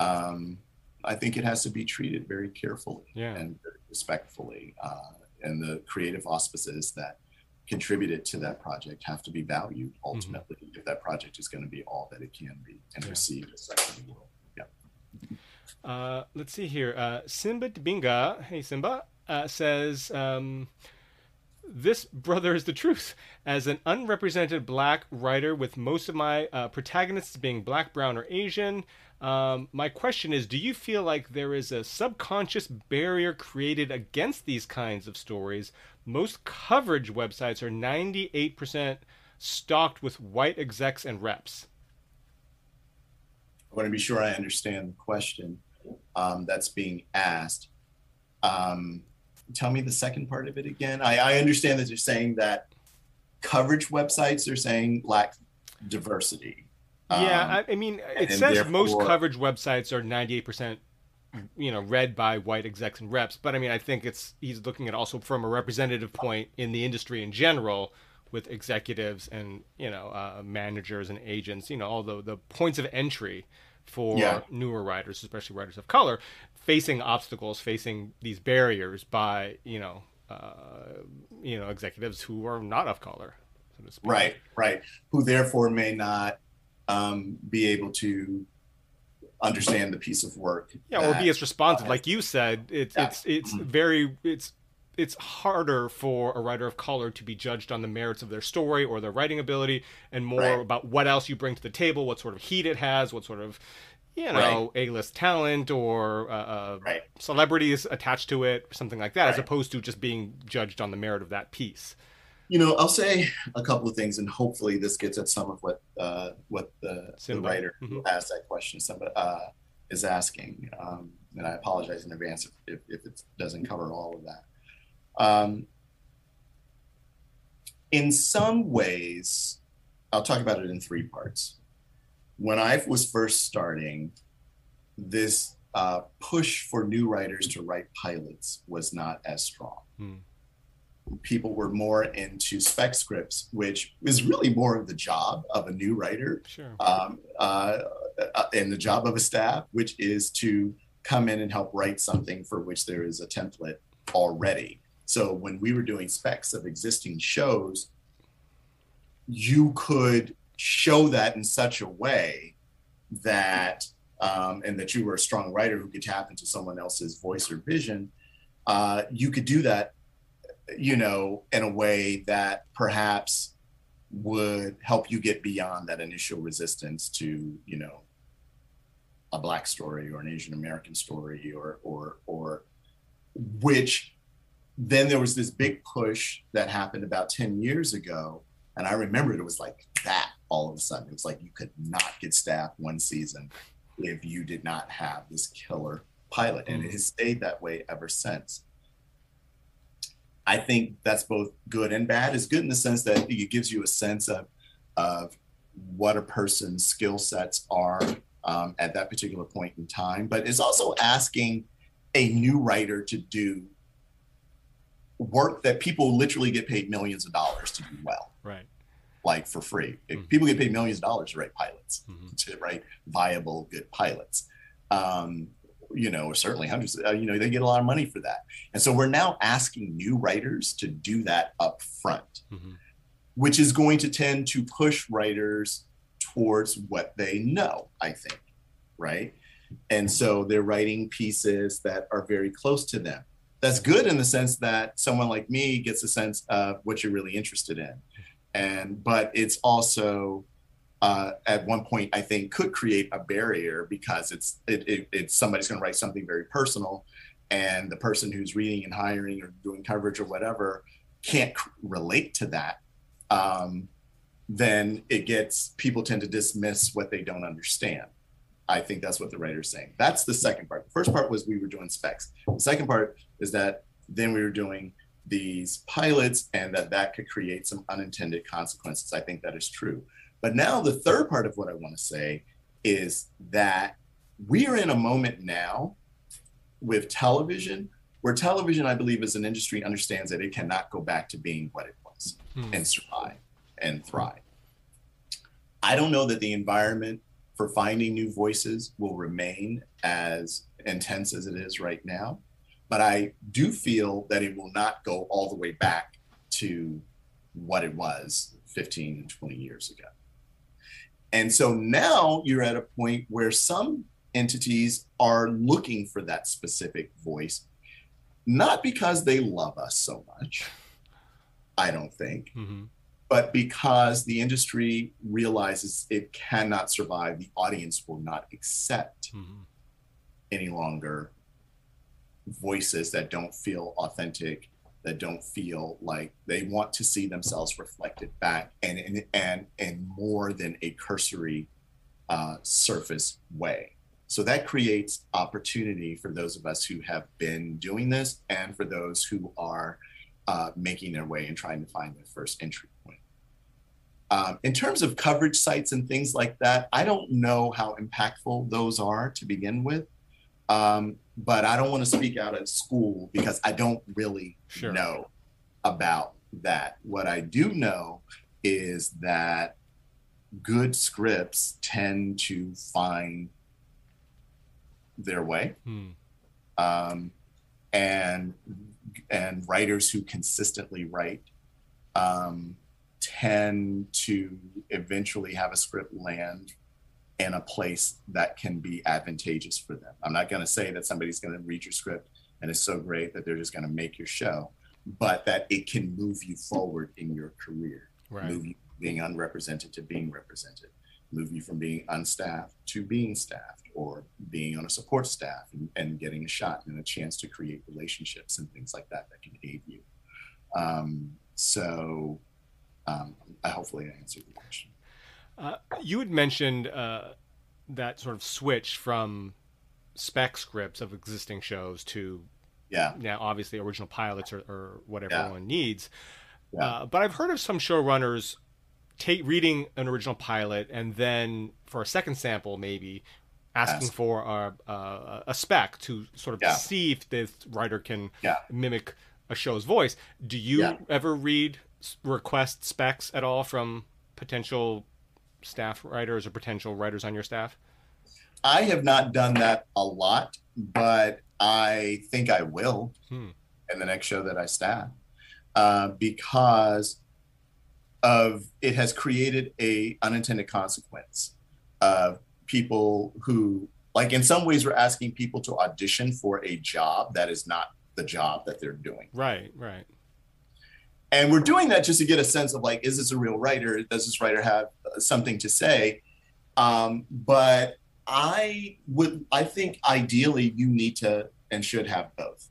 um, I think it has to be treated very carefully yeah. and respectfully. Uh, and the creative auspices that contributed to that project have to be valued mm-hmm. ultimately mm-hmm. if that project is going to be all that it can be and yeah. received as such in the world. Uh, let's see here. Uh, Simba Binga, hey Simba, uh, says, um, this brother is the truth. As an unrepresented black writer, with most of my uh, protagonists being black, brown, or Asian, um, my question is Do you feel like there is a subconscious barrier created against these kinds of stories? Most coverage websites are 98% stocked with white execs and reps. I want to be sure I understand the question um, that's being asked. Um, tell me the second part of it again. I, I understand that you're saying that coverage websites are saying lack diversity. Yeah, Um, I, I mean, it says most coverage websites are 98%, you know, read by white execs and reps. But I mean, I think it's he's looking at also from a representative point in the industry in general, with executives and you know uh, managers and agents. You know, all the the points of entry for Yeah. newer writers, especially writers of color, facing obstacles, facing these barriers by you know, uh, you know, executives who are not of color. So to speak. Right, right. Who therefore may not um, be able to understand the piece of work. yeah or be as responsive uh, like you said it's yeah. it's it's Mhm. very it's it's harder for a writer of color to be judged on the merits of their story or their writing ability and more Right. about what else you bring to the table what sort of heat it has what sort of you know a-list talent or uh, uh, Right. celebrities attached to it something like that as opposed to just being judged on the merit of that piece You know, I'll say a couple of things, and hopefully this gets at some of what uh, what the, the writer who Mhm. asked that question somebody, uh, is asking. Um, and I apologize in advance if, if, if it doesn't cover all of that. Um, in some ways, I'll talk about it in three parts. When I was first starting, this uh, push for new writers to write pilots was not as strong. Hmm. People were more into spec scripts, which is really more of the job of a new writer sure um, uh, uh, and the job of a staff, which is to come in and help write something for which there is a template already. So when we were doing specs of existing shows, you could show that in such a way that, um, and that you were a strong writer who could tap into someone else's voice or vision. Uh, you could do that, you know, in a way that perhaps would help you get beyond that initial resistance to you know a black story or an asian american story or or or which then there was this big push that happened about 10 years ago and i remember it was like that all of a sudden it was like you could not get staff one season if you did not have this killer pilot and it has stayed that way ever since I think that's both good and bad. It's good in the sense that it gives you a sense of of what a person's skill sets are um, at that particular point in time, but it's also asking a new writer to do work that people literally get paid millions of dollars to do well, right like for free. Mhm. People get paid millions of dollars to write pilots Mhm. to write viable, good pilots. Um, you know, certainly hundreds. Uh, you know, they get a lot of money for that, and so we're now asking new writers to do that up front, Mhm. which is going to tend to push writers towards what they know. I think, right? And so they're writing pieces that are very close to them. That's good in the sense that someone like me gets a sense of what you're really interested in, and but it's also uh, at one point I think could create a barrier because it's it, it, it's somebody's going to write something very personal, and the person who's reading and hiring or doing coverage or whatever can't relate to that. Um, then it gets people tend to dismiss what they don't understand. I think that's what the writer's saying. That's the second part. The first part was we were doing specs. The second part is that then we were doing these pilots and that that could create some unintended consequences. I think that is true. But now the third part of what I want to say is that we are in a moment now with television where television, I believe, as an industry understands that it cannot go back to being what it was Hmm. and survive and thrive. I don't know that the environment for finding new voices will remain as intense as it is right now, but I do feel that it will not go all the way back to what it was 15 20 years ago. And so now you're at a point where some entities are looking for that specific voice, not because they love us so much, I don't think, Mhm. But because the industry realizes it cannot survive, the audience will not accept Mhm. any longer voices that don't feel authentic, that don't feel like they want to see themselves reflected back and and and, and more than a cursory uh, surface way. So that creates opportunity for those of us who have been doing this and for those who are uh, making their way and trying to find their first entry. Um, in terms of coverage sites and things like that, I don't know how impactful those are to begin with. Um, but I don't want to speak out at school because I don't really sure. know about that. What I do know is that good scripts tend to find their way. Hmm. Um, and and writers who consistently write um, tend to eventually have a script land in a place that can be advantageous for them. I'm not going to say that somebody's going to read your script and it's so great that they're just going to make your show, but that it can move you forward in your career, right. move you being unrepresented to being represented, move you from being unstaffed to being staffed or being on a support staff and, and getting a shot and a chance to create relationships and things like that that can aid you. Um, so um, I hopefully I answered the question. Uh, you had mentioned uh, that sort of switch from spec scripts of existing shows to yeah now obviously original pilots or, or what everyone yeah. needs. Yeah. Uh, but I've heard of some showrunners take reading an original pilot and then for a second sample maybe asking Ask. for a, a, a, spec to sort of yeah. see if this writer can mimic a show's voice. Do you ever read request specs at all from potential staff writers or potential writers on your staff? I have not done that a lot, but I think I will hmm. in the next show that I staff uh, because of it has created a unintended consequence of people who like in some ways we're asking people to audition for a job that is not the job that they're doing right right and we're doing that just to get a sense of like is this a real writer? Does this writer have something to say? Um, but i would i think ideally you need to and should have both.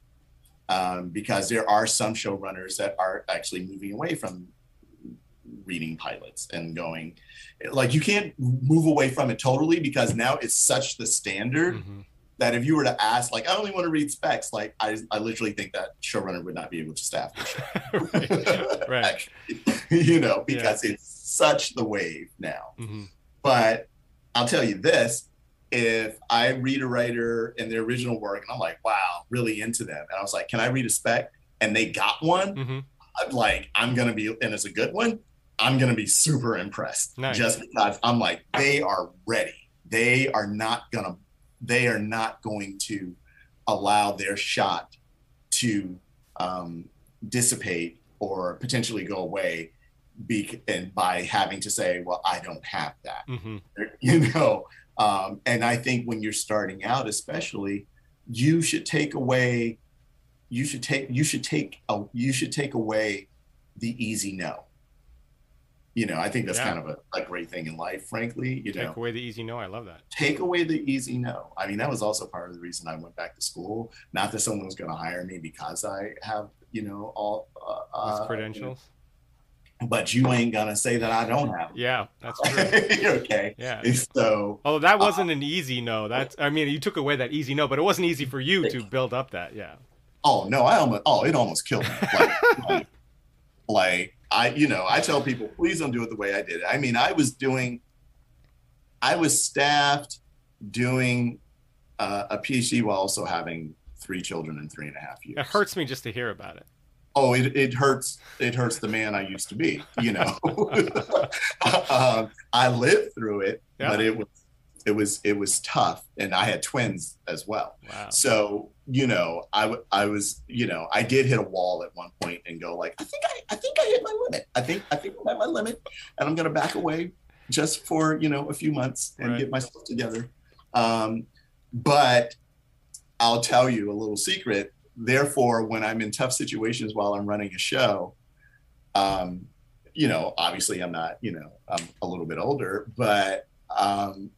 Um, because there are some showrunners that are actually moving away from reading pilots and going like you can't move away from it totally because now it's such the standard mm-hmm that if you were to ask, like, I only want to read specs, like, I, I literally think that showrunner would not be able to staff the show. right. right. you know, because yeah. it's such the wave now. Mm-hmm. But I'll tell you this if I read a writer in their original work and I'm like, wow, really into them. And I was like, can I read a spec? And they got one. Mm-hmm. I'm like, I'm going to be, and it's a good one. I'm going to be super impressed nice. just because I'm like, they are ready. They are not going to they are not going to allow their shot to um, dissipate or potentially go away be, and by having to say, well, I don't have that, mm-hmm. you know? Um, and I think when you're starting out, especially, you should take away, you should take, you should take, a, you should take away the easy no you know, I think that's yeah. kind of a, a, great thing in life, frankly. You know, take know, away the easy no. I love that. Take away the easy no. I mean, that was also part of the reason I went back to school. Not that someone was going to hire me because I have, you know, all uh, uh credentials. But you ain't gonna say that I don't have. Them. Yeah, that's true. okay. Yeah. So. Oh, that wasn't uh, an easy no. That's. I mean, you took away that easy no, but it wasn't easy for you to build up that. Yeah. Oh no! I almost. Oh, it almost killed me. Like, like, like I, you know, I tell people, please don't do it the way I did it. I mean, I was doing, I was staffed doing uh, a PhD while also having three children in three and a half years. It hurts me just to hear about it. Oh, it, it hurts. It hurts the man I used to be, you know, um, I lived through it, yeah. but it was it was it was tough and i had twins as well wow. so you know I, I was you know i did hit a wall at one point and go like i think i, I think i hit my limit i think i think i'm at my limit and i'm going to back away just for you know a few months and right. get myself together um, but i'll tell you a little secret therefore when i'm in tough situations while i'm running a show um, you know obviously i'm not you know i'm a little bit older but um,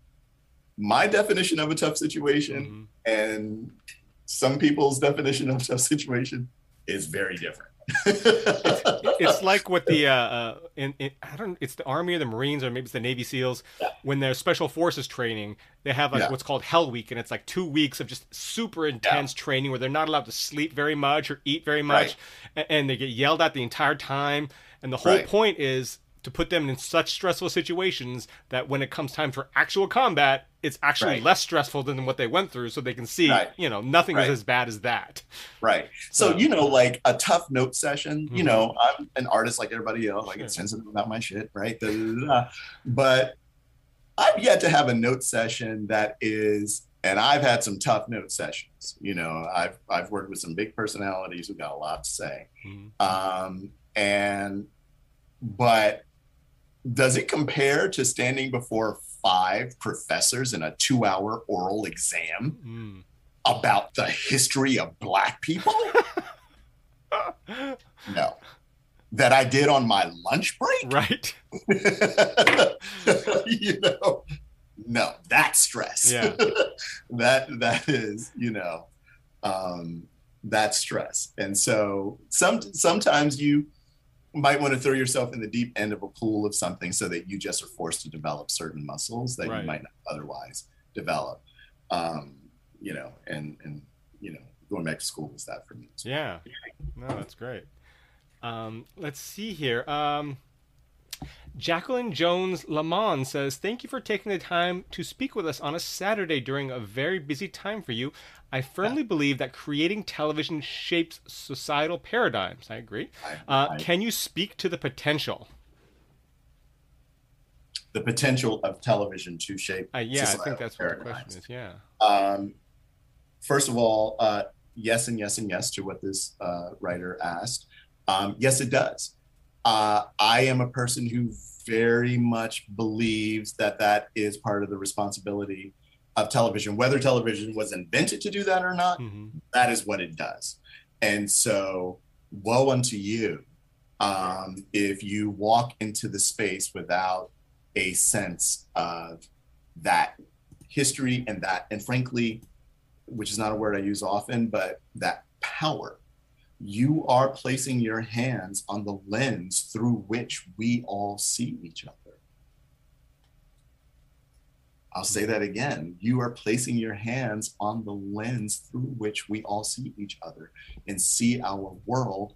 my definition of a tough situation mm-hmm. and some people's definition of tough situation is very different. it's like what the uh, uh in, in, I don't it's the army or the marines or maybe it's the navy seals Yeah. when they're special forces training they have like Yeah. what's called hell week and it's like two weeks of just super intense training where they're not allowed to sleep very much or eat very much Right. a- and they get yelled at the entire time and the whole Right. point is to put them in such stressful situations that when it comes time for actual combat it's actually Right. less stressful than what they went through so they can see Right. you know nothing Right. is as bad as that Right. So, So- you know, like a tough note session, you Mhm. know, I'm an artist like everybody else. I Sure. get sensitive about my shit, right? Da, da, da. But I've yet to have a note session that is, and I've had some tough note sessions. You know, I've, I've worked with some big personalities who got a lot to say. Mhm. Um, and, but does it compare to standing before five professors in a two hour oral exam? Mm. about the history of black people? no. That I did on my lunch break? right you know, no, that stress. Yeah. that that is, you know, um, that's stress. And so some sometimes you might want to throw yourself in the deep end of a pool of something so that you just are forced to develop certain muscles that Right. you might not otherwise develop. Um, you know, and and you know, going back to school was that for me. Yeah. No, that's great. Um, let's see here. Um, Jacqueline Jones Lamont says, Thank you for taking the time to speak with us on a Saturday during a very busy time for you. I firmly believe that creating television shapes societal paradigms. I agree. Uh, I- can you speak to the potential? the potential of television to shape. Uh, yeah, I think that's what the question is. Yeah. Um, first of all, uh, yes, and yes, and yes to what this uh, writer asked. Um, yes, it does. Uh, I am a person who very much believes that that is part of the responsibility of television. Whether television was invented to do that or not, hmm that is what it does. And so, woe unto you um, if you walk into the space without a sense of that history and that, and frankly, which is not a word I use often, but that power. You are placing your hands on the lens through which we all see each other. I'll say that again. You are placing your hands on the lens through which we all see each other and see our world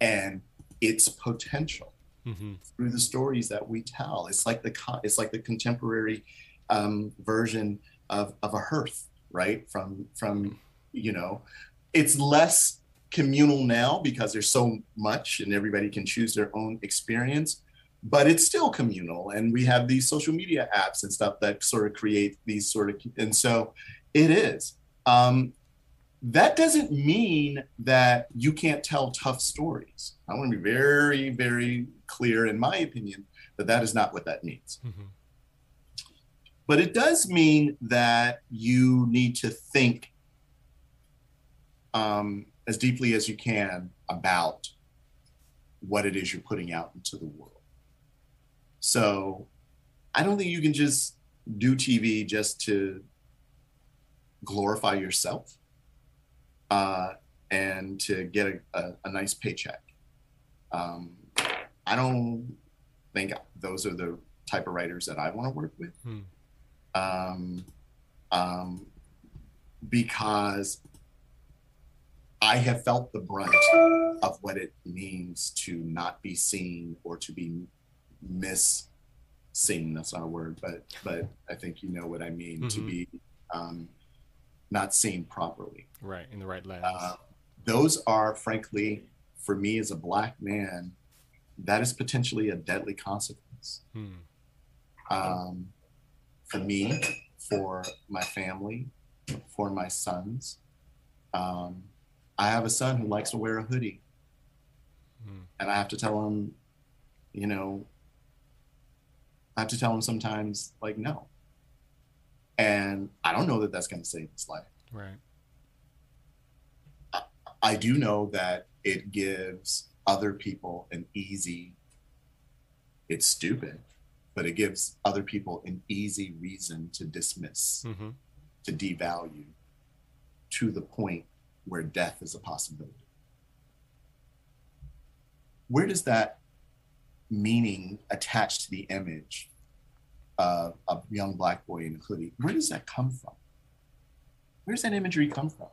and its potential hmm through the stories that we tell. It's like the co- it's like the contemporary um, version of of a hearth, right? From from you know, it's less communal now because there's so much and everybody can choose their own experience but it's still communal and we have these social media apps and stuff that sort of create these sort of and so it is. Um, that doesn't mean that you can't tell tough stories. I want to be very very clear in my opinion that that is not what that means. Hmm but it does mean that you need to think um, as deeply as you can about what it is you're putting out into the world. So I don't think you can just do TV just to glorify yourself uh, and to get a, a, a nice paycheck. Um, I don't think those are the type of writers that I want to work with. Hmm. Um, um, because I have felt the brunt of what it means to not be seen or to be miss seen. That's not a word, but but I think you know what I mean. To Mhm. be um, not seen properly. Right. In the right lens. Uh, those are, frankly, for me as a black man, that is potentially a deadly consequence. Hmm. Um, for me, for my family, for my sons. Um, I have a son who likes to wear a hoodie, Hmm. and I have to tell him, you know, I have to tell him sometimes, like, no. And I don't know that that's going to save his life. Right. I do know that it gives other people an easy, it's stupid, but it gives other people an easy reason to dismiss, hmm to devalue to the point where death is a possibility. where does that meaning attached to the image of a young black boy in a hoodie, where does that come from? Where does that imagery come from?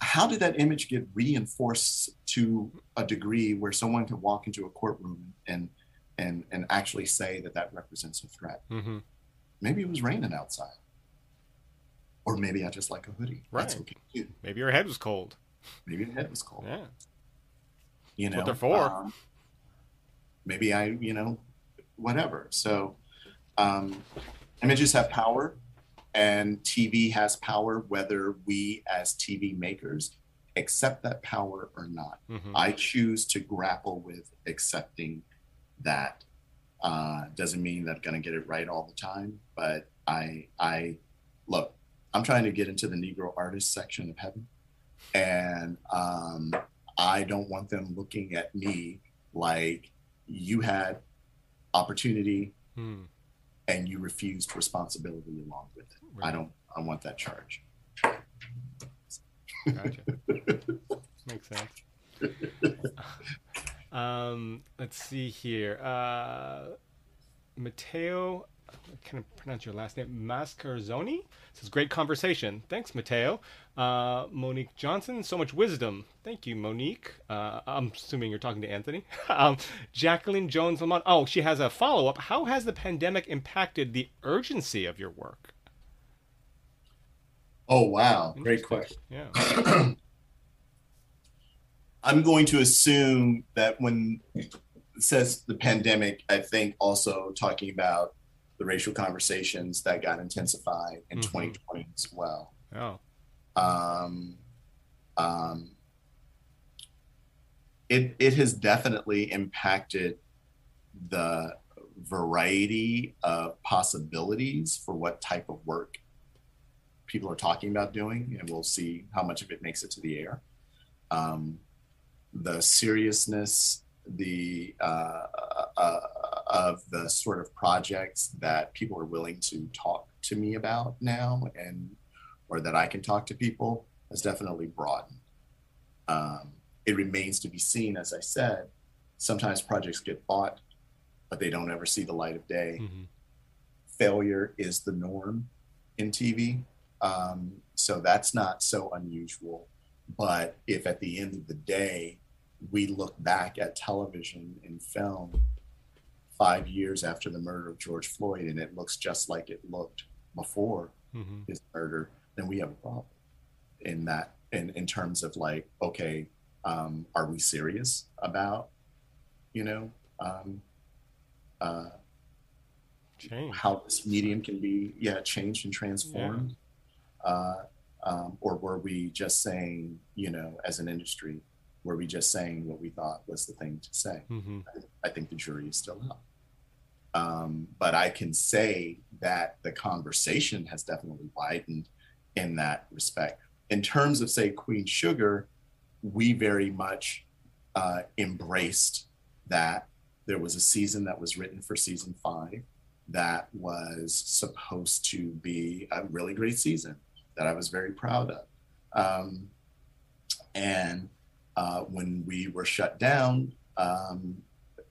How did that image get reinforced to a degree where someone could walk into a courtroom and and and actually say that that represents a threat? Mm-hmm. Maybe it was raining outside, or maybe I just like a hoodie. That's Right. okay. too. Maybe your head was cold. Maybe your head was cold. Yeah. you know what they're for. um, maybe i you know whatever. So um, images have power and tv has power whether we as tv makers accept that power or not. Mm-hmm. i choose to grapple with accepting that. Uh, doesn't mean that i'm going to get it right all the time but i i look i'm trying to get into the negro artist section of heaven and um, I don't want them looking at me like you had opportunity Hmm. and you refused responsibility along with it. I don't. I want that charge. Gotcha. Makes sense. um, let's see here. Uh, Matteo, I can't pronounce your last name. Mascarzoni says, "Great conversation. Thanks, Matteo." Uh, Monique Johnson, so much wisdom. Thank you, Monique. Uh, I'm assuming you're talking to Anthony. um, Jacqueline Jones Lamont. Oh, she has a follow up. How has the pandemic impacted the urgency of your work? Oh wow, great question. Yeah. I'm going to assume that when it says the pandemic, I think also talking about the racial conversations that got intensified in Mhm. 2020 as well. Oh. um, um, it it has definitely impacted the variety of possibilities for what type of work people are talking about doing, and we'll see how much of it makes it to the air. Um, the seriousness, the uh, uh, of the sort of projects that people are willing to talk to me about now, and or that I can talk to people has definitely broadened. Um, it remains to be seen, as I said. Sometimes projects get bought, but they don't ever see the light of day. hmm Failure is the norm in TV. Um, so that's not so unusual. But if at the end of the day, we look back at television and film five years after the murder of George Floyd and it looks just like it looked before, hmm his murder, then we have a problem in that in, in terms of like, okay, um, are we serious about, you know, um, uh, Change. how this medium can be, yeah, changed and transformed? Uh, um, or were we just saying, you know, as an industry, were we just saying what we thought was the thing to say? hmm I think the jury is still out. Um, but I can say that the conversation has definitely widened in that respect. In terms of, say, Queen Sugar, we very much uh, embraced that there was a season that was written for season five that was supposed to be a really great season that I was very proud of. Um, and uh, when we were shut down, um,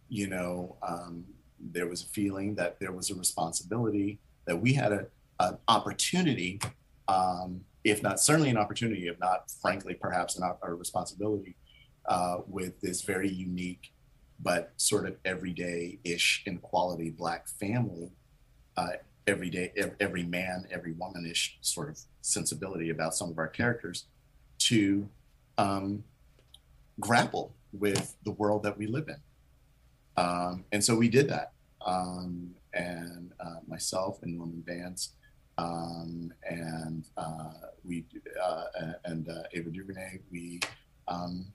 you know, um, there was a feeling that there was a responsibility that we had a, an opportunity, um, if not certainly an opportunity, if not frankly, perhaps an, a responsibility uh, with this very unique but sort of everyday-ish in quality black family, uh, everyday, ev- every man, every woman-ish sort of sensibility about some of our characters to um, grapple with the world that we live in. Um, and so we did that. Um, and uh, myself and Norman Vance um, and uh, we uh, and uh, Ava DuVernay, we um,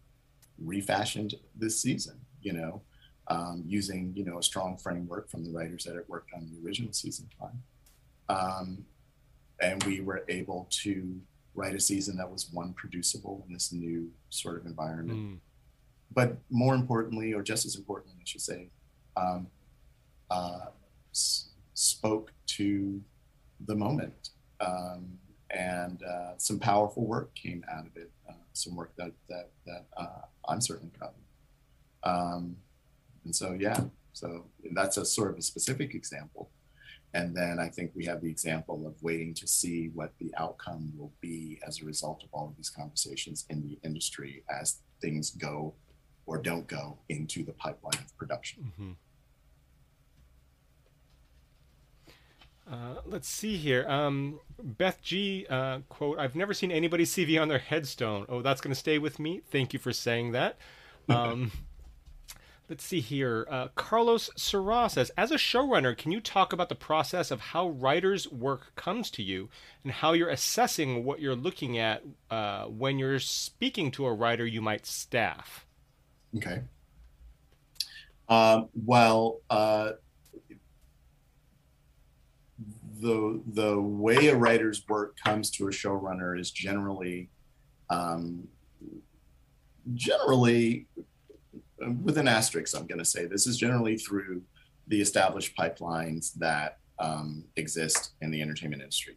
refashioned this season. You know, um, using you know a strong framework from the writers that had worked on the original season five, um, and we were able to write a season that was one producible in this new sort of environment Mm. But more importantly, or just as importantly, I should say, um, uh, s- spoke to the moment. Um, and uh, some powerful work came out of it. Uh, some work that that, that uh, I'm certainly proud of. Um, and so, yeah, so that's a sort of a specific example. And then I think we have the example of waiting to see what the outcome will be as a result of all of these conversations in the industry as things go or don't go into the pipeline of production. Mm-hmm. Uh, let's see here. Um, Beth G. Uh, quote: "I've never seen anybody's CV on their headstone. Oh, that's going to stay with me. Thank you for saying that." Um, let's see here. Uh, Carlos Serra says, "As a showrunner, can you talk about the process of how writers' work comes to you and how you're assessing what you're looking at uh, when you're speaking to a writer you might staff?" Okay. Um, well, uh, the the way a writer's work comes to a showrunner is generally um, generally with an asterisk i'm going to say this is generally through the established pipelines that um, exist in the entertainment industry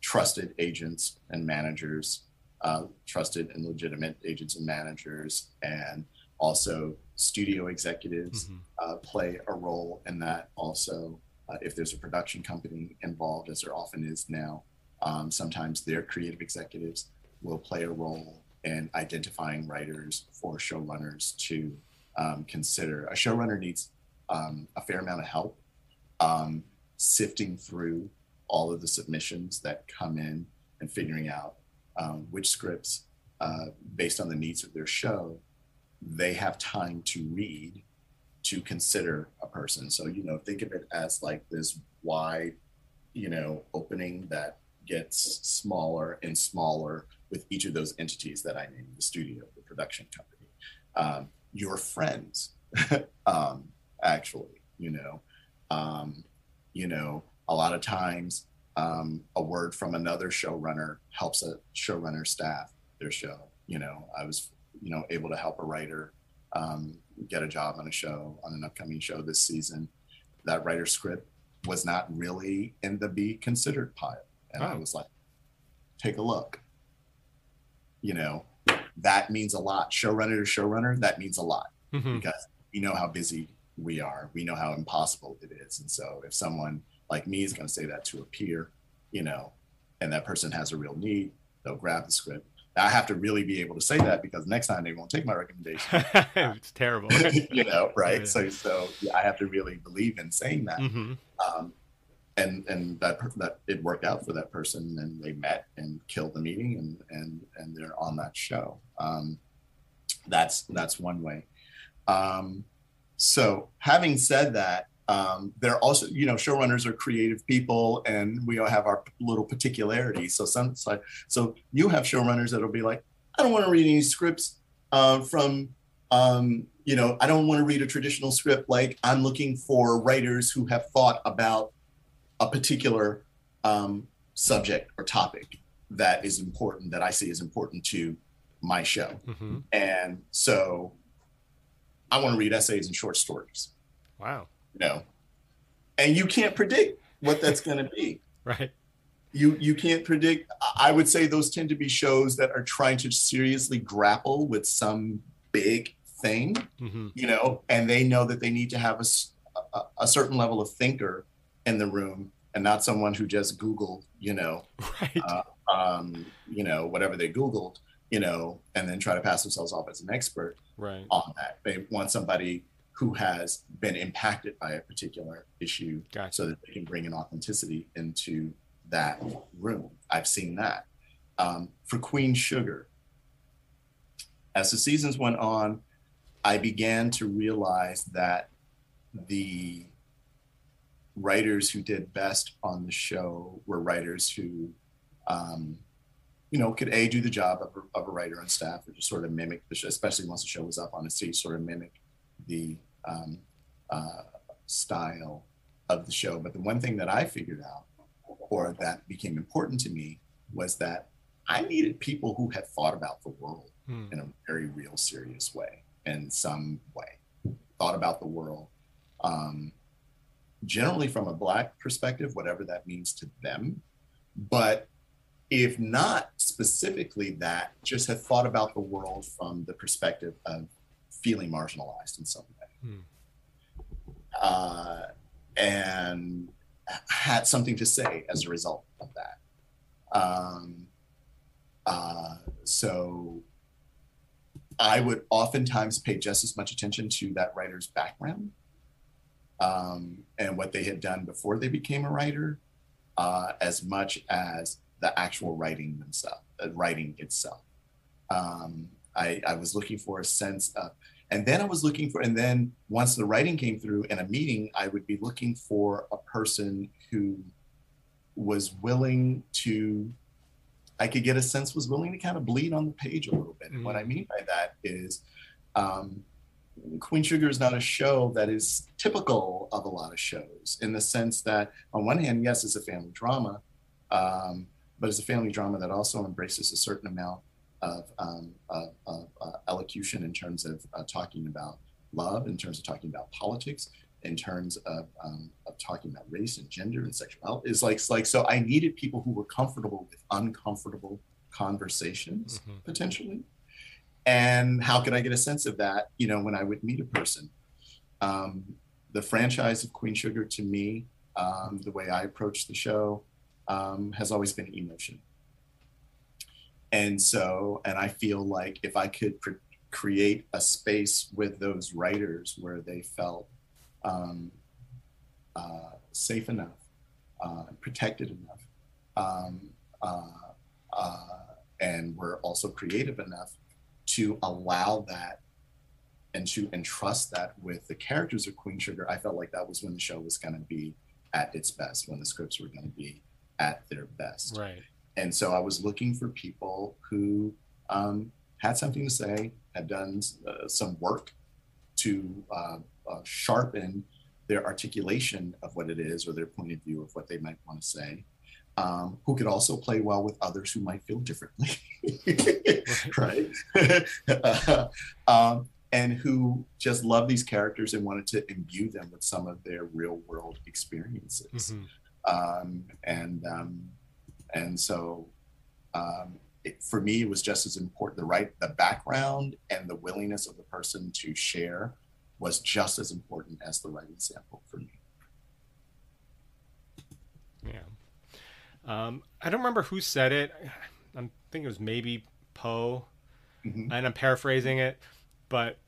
trusted agents and managers uh, trusted and legitimate agents and managers and also studio executives mm-hmm. uh, play a role in that also uh, if there's a production company involved, as there often is now, um, sometimes their creative executives will play a role in identifying writers for showrunners to um, consider. A showrunner needs um, a fair amount of help um, sifting through all of the submissions that come in and figuring out um, which scripts, uh, based on the needs of their show, they have time to read to consider a person. So, you know, think of it as like this wide, you know, opening that gets smaller and smaller with each of those entities that I named the studio, the production company, um, your friends, um, actually, you know, um, you know, a lot of times um, a word from another showrunner helps a showrunner staff their show. You know, I was, you know, able to help a writer um, get a job on a show on an upcoming show this season. That writer script was not really in the be considered pile, and oh. I was like, take a look. You know, that means a lot. Showrunner to showrunner, that means a lot mm-hmm. because we know how busy we are. We know how impossible it is, and so if someone like me is going to say that to a peer, you know, and that person has a real need, they'll grab the script I have to really be able to say that because next time they won't take my recommendation. it's terrible, you know, right? Yeah. So, so yeah, I have to really believe in saying that. Mm-hmm. Um, and and that that it worked out for that person, and they met and killed the meeting, and and and they're on that show. Um, that's that's one way. Um, so, having said that, um, they're also, you know, showrunners are creative people, and we all have our little particularities. So some, so you have showrunners that'll be like, I don't want to read any scripts uh, from, um, you know, I don't want to read a traditional script. Like I'm looking for writers who have thought about a particular um, subject or topic that is important that I see is important to my show, mm-hmm. and so I want to read essays and short stories. Wow know, and you can't predict what that's going to be. right. You you can't predict. I would say those tend to be shows that are trying to seriously grapple with some big thing, mm-hmm. you know, and they know that they need to have a, a, a certain level of thinker in the room and not someone who just Googled, you know, right. uh, um, you know, whatever they Googled, you know, and then try to pass themselves off as an expert right. on that. They want somebody who has been impacted by a particular issue gotcha. so that they can bring an authenticity into that room. I've seen that. Um, for Queen Sugar, as the seasons went on, I began to realize that the writers who did best on the show were writers who, um, you know, could a do the job of a, of a writer on staff, or just sort of mimic the show, especially once the show was up on a stage, sort of mimic the um, uh, style of the show. But the one thing that I figured out, or that became important to me, was that I needed people who had thought about the world hmm. in a very real, serious way, in some way, thought about the world. Um, generally from a black perspective, whatever that means to them. But if not specifically that, just had thought about the world from the perspective of feeling marginalized in some way. Hmm. Uh, and had something to say as a result of that. Um, uh, so I would oftentimes pay just as much attention to that writer's background um, and what they had done before they became a writer, uh, as much as the actual writing themselves, uh, writing itself. Um, I, I was looking for a sense of, and then I was looking for, and then once the writing came through in a meeting, I would be looking for a person who was willing to, I could get a sense was willing to kind of bleed on the page a little bit. And what I mean by that is, um, Queen Sugar is not a show that is typical of a lot of shows in the sense that, on one hand, yes, it's a family drama, um, but it's a family drama that also embraces a certain amount of, um, of, of uh, elocution in terms of uh, talking about love, in terms of talking about politics, in terms of, um, of talking about race and gender and sexuality. Is like, like so. I needed people who were comfortable with uncomfortable conversations mm-hmm. potentially and how could I get a sense of that, you know, when I would meet a person? Um, the franchise of Queen Sugar to me, um, the way I approach the show, um, has always been emotion. And so, and I feel like if I could pr- create a space with those writers where they felt um, uh, safe enough, uh, protected enough, um, uh, uh, and were also creative enough to allow that and to entrust that with the characters of Queen Sugar, I felt like that was when the show was going to be at its best, when the scripts were going to be at their best. Right. And so I was looking for people who um, had something to say, had done uh, some work to uh, uh, sharpen their articulation of what it is or their point of view of what they might want to say, um, who could also play well with others who might feel differently, right? um, and who just love these characters and wanted to imbue them with some of their real world experiences. Mm-hmm. Um, and um, and so um, it, for me, it was just as important. The right, the background and the willingness of the person to share was just as important as the writing sample for me. Yeah. Um, I don't remember who said it. I think it was maybe Poe, mm-hmm. and I'm paraphrasing it. But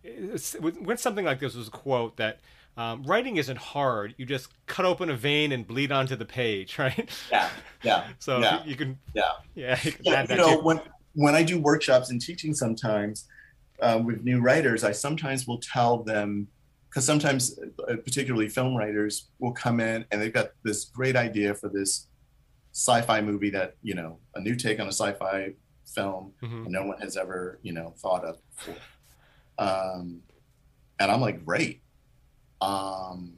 when something like this was a quote that um, writing isn't hard. You just cut open a vein and bleed onto the page, right? Yeah, yeah. so yeah. you can, yeah, yeah. You, yeah, you know, when when I do workshops and teaching, sometimes uh, with new writers, I sometimes will tell them because sometimes, uh, particularly film writers, will come in and they've got this great idea for this sci-fi movie that you know a new take on a sci-fi film mm-hmm. no one has ever you know thought of before um, and i'm like great um,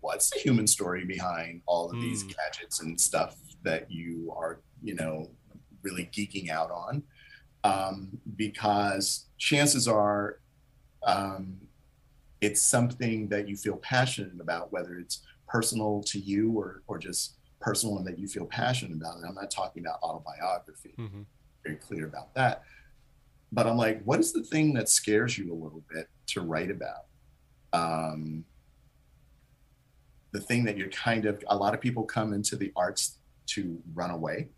what's the human story behind all of mm. these gadgets and stuff that you are you know really geeking out on um, because chances are um, it's something that you feel passionate about whether it's personal to you or, or just personal and that you feel passionate about. And I'm not talking about autobiography. Mm-hmm. Very clear about that. But I'm like, what is the thing that scares you a little bit to write about? Um, the thing that you're kind of a lot of people come into the arts to run away.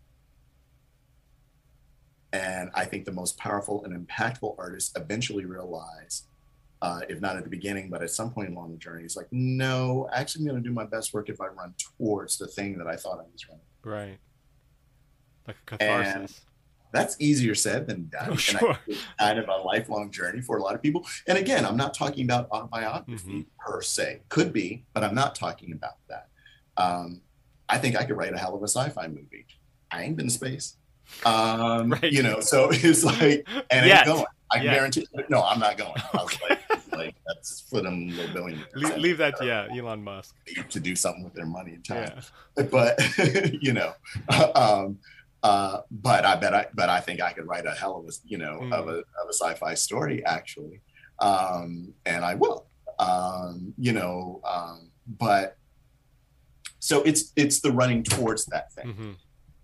And I think the most powerful and impactful artists eventually realize uh, if not at the beginning, but at some point along the journey, it's like, no, actually, I'm going to do my best work if I run towards the thing that I thought I was running. Right. Like a catharsis. That's easier said than done. Oh, sure. kind of a lifelong journey for a lot of people. And again, I'm not talking about autobiography mm-hmm. per se. Could be, but I'm not talking about that. Um, I think I could write a hell of a sci-fi movie. I ain't been to space. Um, right. You know, so it's like, and it's going. I yeah. guarantee. No, I'm not going. I was like, like that's for them little billionaires. Leave, leave that, to, yeah, Elon Musk to do something with their money and time. Yeah. But you know, um, uh, but I bet I, but I think I could write a hell of a, you know, mm. of a of a sci-fi story actually, um, and I will. Um, you know, um, but so it's it's the running towards that thing, mm-hmm.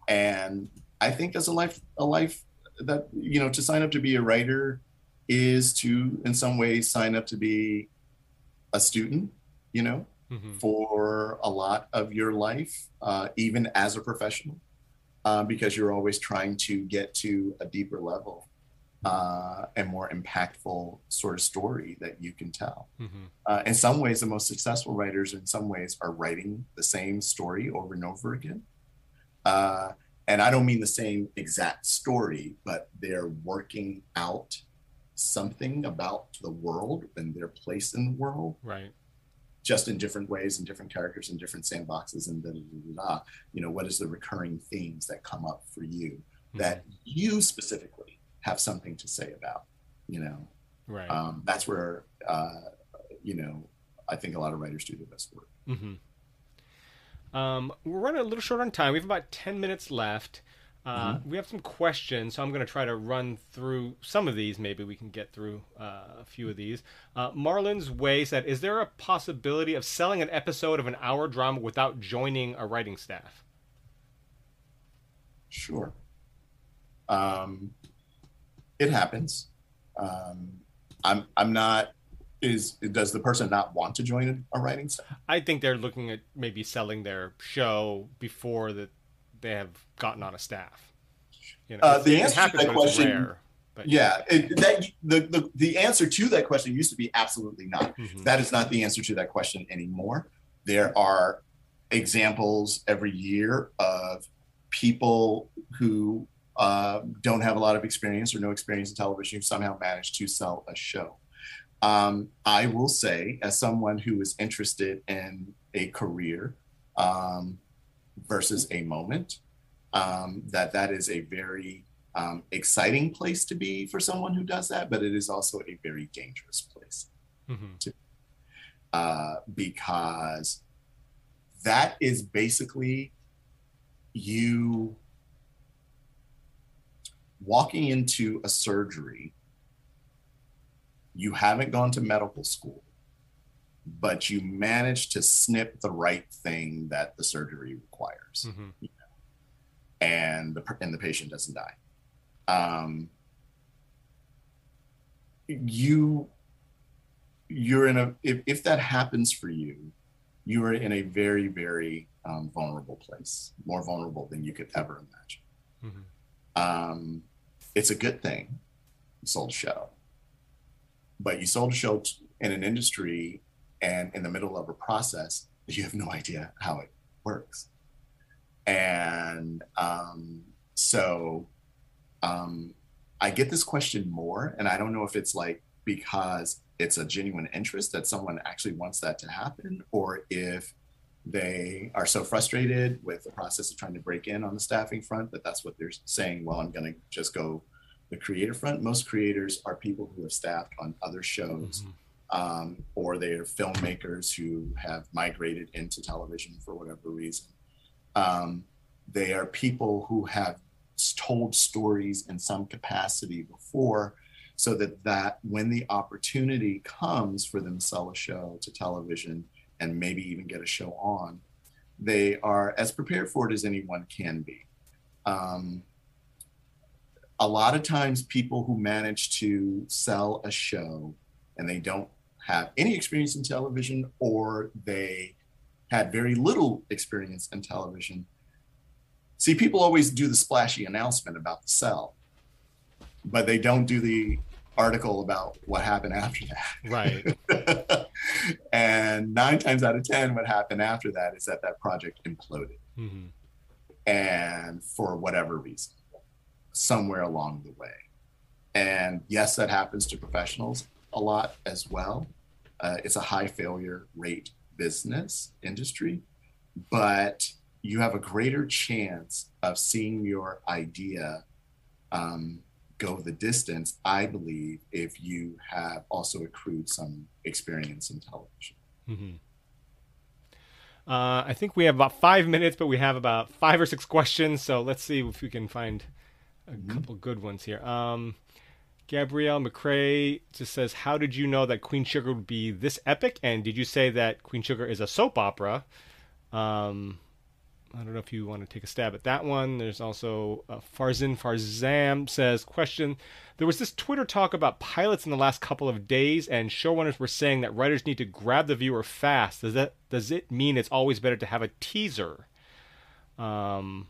and I think as a life a life that you know to sign up to be a writer is to, in some ways, sign up to be a student, you know, mm-hmm. for a lot of your life, uh, even as a professional, uh, because you're always trying to get to a deeper level uh, and more impactful sort of story that you can tell. Mm-hmm. Uh, in some ways, the most successful writers, in some ways, are writing the same story over and over again. Uh, and I don't mean the same exact story, but they're working out something about the world and their place in the world. Right. Just in different ways and different characters and different sandboxes and da, da, da, da, You know, what is the recurring themes that come up for you mm-hmm. that you specifically have something to say about? You know, right. Um, that's where, uh, you know, I think a lot of writers do the best work. Mm-hmm. Um, we're running a little short on time. We have about 10 minutes left. Uh, mm-hmm. We have some questions, so I'm going to try to run through some of these. Maybe we can get through uh, a few of these. Uh, Marlon's Way said, Is there a possibility of selling an episode of an hour drama without joining a writing staff? Sure. Um, it happens. Um, I'm, I'm not is does the person not want to join a writing staff? I think they're looking at maybe selling their show before that they have gotten on a staff. You know, uh, the answer to that question, rare, but, yeah, it, that the, the the answer to that question used to be absolutely not. Mm-hmm. That is not the answer to that question anymore. There are examples every year of people who uh, don't have a lot of experience or no experience in television who somehow managed to sell a show. Um, I will say, as someone who is interested in a career um, versus a moment, um, that that is a very um, exciting place to be for someone who does that, but it is also a very dangerous place mm-hmm. to, uh, because that is basically you walking into a surgery. You haven't gone to medical school, but you manage to snip the right thing that the surgery requires, mm-hmm. you know, and the and the patient doesn't die. Um, you you're in a if, if that happens for you you are in a very very um, vulnerable place more vulnerable than you could ever imagine mm-hmm. um, it's a good thing you sold a show but you sold a show in an industry and in the middle of a process, you have no idea how it works. And um, so um, I get this question more, and I don't know if it's like because it's a genuine interest that someone actually wants that to happen, or if they are so frustrated with the process of trying to break in on the staffing front that that's what they're saying. Well, I'm going to just go the creator front, most creators are people who have staffed on other shows, mm-hmm. Um, or they are filmmakers who have migrated into television for whatever reason. Um, they are people who have told stories in some capacity before, so that that when the opportunity comes for them to sell a show to television and maybe even get a show on, they are as prepared for it as anyone can be. Um, a lot of times people who manage to sell a show and they don't have any experience in television or they had very little experience in television see people always do the splashy announcement about the sell but they don't do the article about what happened after that right and nine times out of ten what happened after that is that that project imploded mm-hmm. and for whatever reason somewhere along the way. And yes, that happens to professionals a lot as well. Uh, it's a high failure rate business industry, but you have a greater chance of seeing your idea um, go the distance, I believe, if you have also accrued some experience in television. Mm-hmm. Uh, I think we have about five minutes, but we have about five or six questions. So let's see if we can find a mm-hmm. couple good ones here. Um, Gabrielle McCrae just says, "How did you know that Queen Sugar would be this epic? And did you say that Queen Sugar is a soap opera?" Um, I don't know if you want to take a stab at that one. There's also uh, Farzin Farzam says, question, there was this Twitter talk about pilots in the last couple of days, and showrunners were saying that writers need to grab the viewer fast. Does that does it mean it's always better to have a teaser? Um,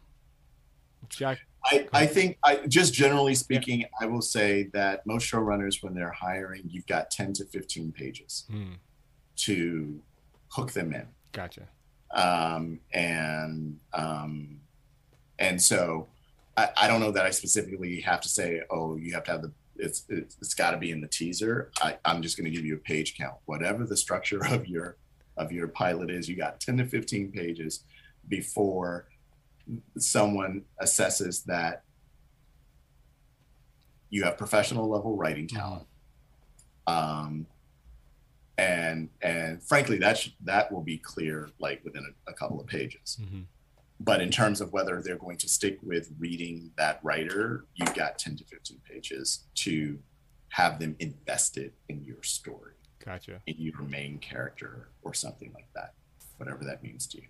Jack. I, I think I just generally speaking, yeah. I will say that most showrunners, when they're hiring, you've got 10 to 15 pages hmm. to hook them in. Gotcha. Um, and um, and so I, I don't know that I specifically have to say, oh, you have to have the it's it's, it's got to be in the teaser. I, I'm just going to give you a page count, whatever the structure of your of your pilot is. You got 10 to 15 pages before someone assesses that you have professional level writing talent. Um, and and frankly, that should, that will be clear like within a, a couple of pages. Mm-hmm. But in terms of whether they're going to stick with reading that writer, you've got 10 to 15 pages to have them invested in your story. Gotcha. In your main character or something like that, whatever that means to you.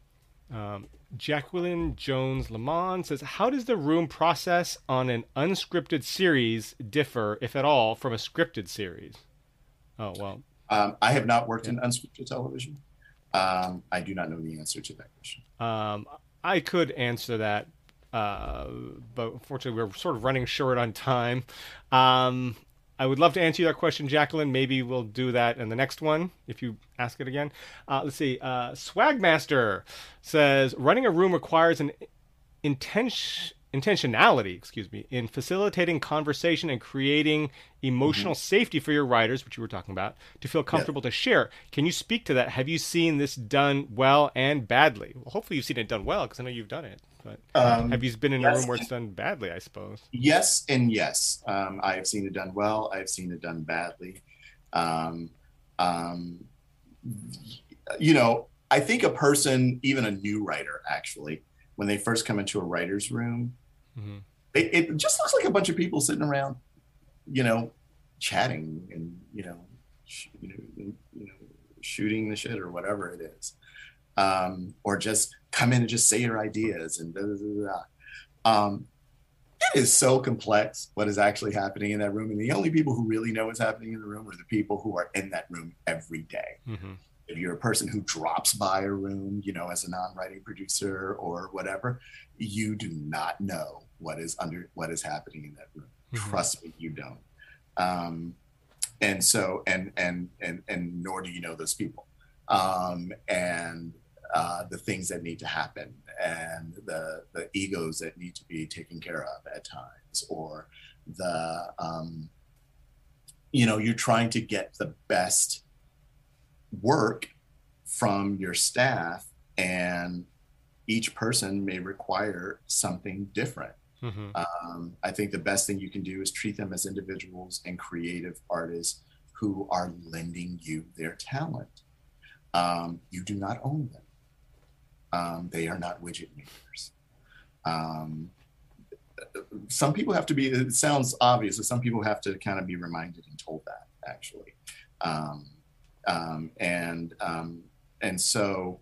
Um, Jacqueline Jones Lamont says, How does the room process on an unscripted series differ, if at all, from a scripted series? Oh, well. Um, I have not worked yeah. in unscripted television. Um, I do not know the answer to that question. Um, I could answer that, uh, but unfortunately, we're sort of running short on time. Um, I would love to answer that question, Jacqueline. Maybe we'll do that in the next one if you ask it again. Uh, let's see. Uh, Swagmaster says running a room requires an intention intentionality, excuse me, in facilitating conversation and creating emotional mm-hmm. safety for your writers, which you were talking about, to feel comfortable yeah. to share. Can you speak to that? Have you seen this done well and badly? Well, hopefully you've seen it done well because I know you've done it. But um, have you been in yes, a room where it's done badly? I suppose. Yes and yes. Um, I have seen it done well. I have seen it done badly. Um, um you know, I think a person, even a new writer, actually, when they first come into a writer's room, Mm-hmm. It, it just looks like a bunch of people sitting around, you know, chatting and you know, sh- you know, you know, shooting the shit or whatever it is, um, or just come in and just say your ideas and da, da, da, um, it is so complex what is actually happening in that room, and the only people who really know what's happening in the room are the people who are in that room every day. Mm-hmm if you're a person who drops by a room, you know, as a non-writing producer or whatever, you do not know what is under what is happening in that room. Mm-hmm. Trust me, you don't. Um, and so, and and and and nor do you know those people, um, and uh, the things that need to happen, and the the egos that need to be taken care of at times, or the um, you know, you're trying to get the best work from your staff and each person may require something different. Mm-hmm. um, i think the best thing you can do is treat them as individuals and creative artists who are lending you their talent. Um, you do not own them. Um, they are not widget makers. Um, some people have to be it sounds obvious but some people have to kind of be reminded and told that actually. Um, um, and um, and so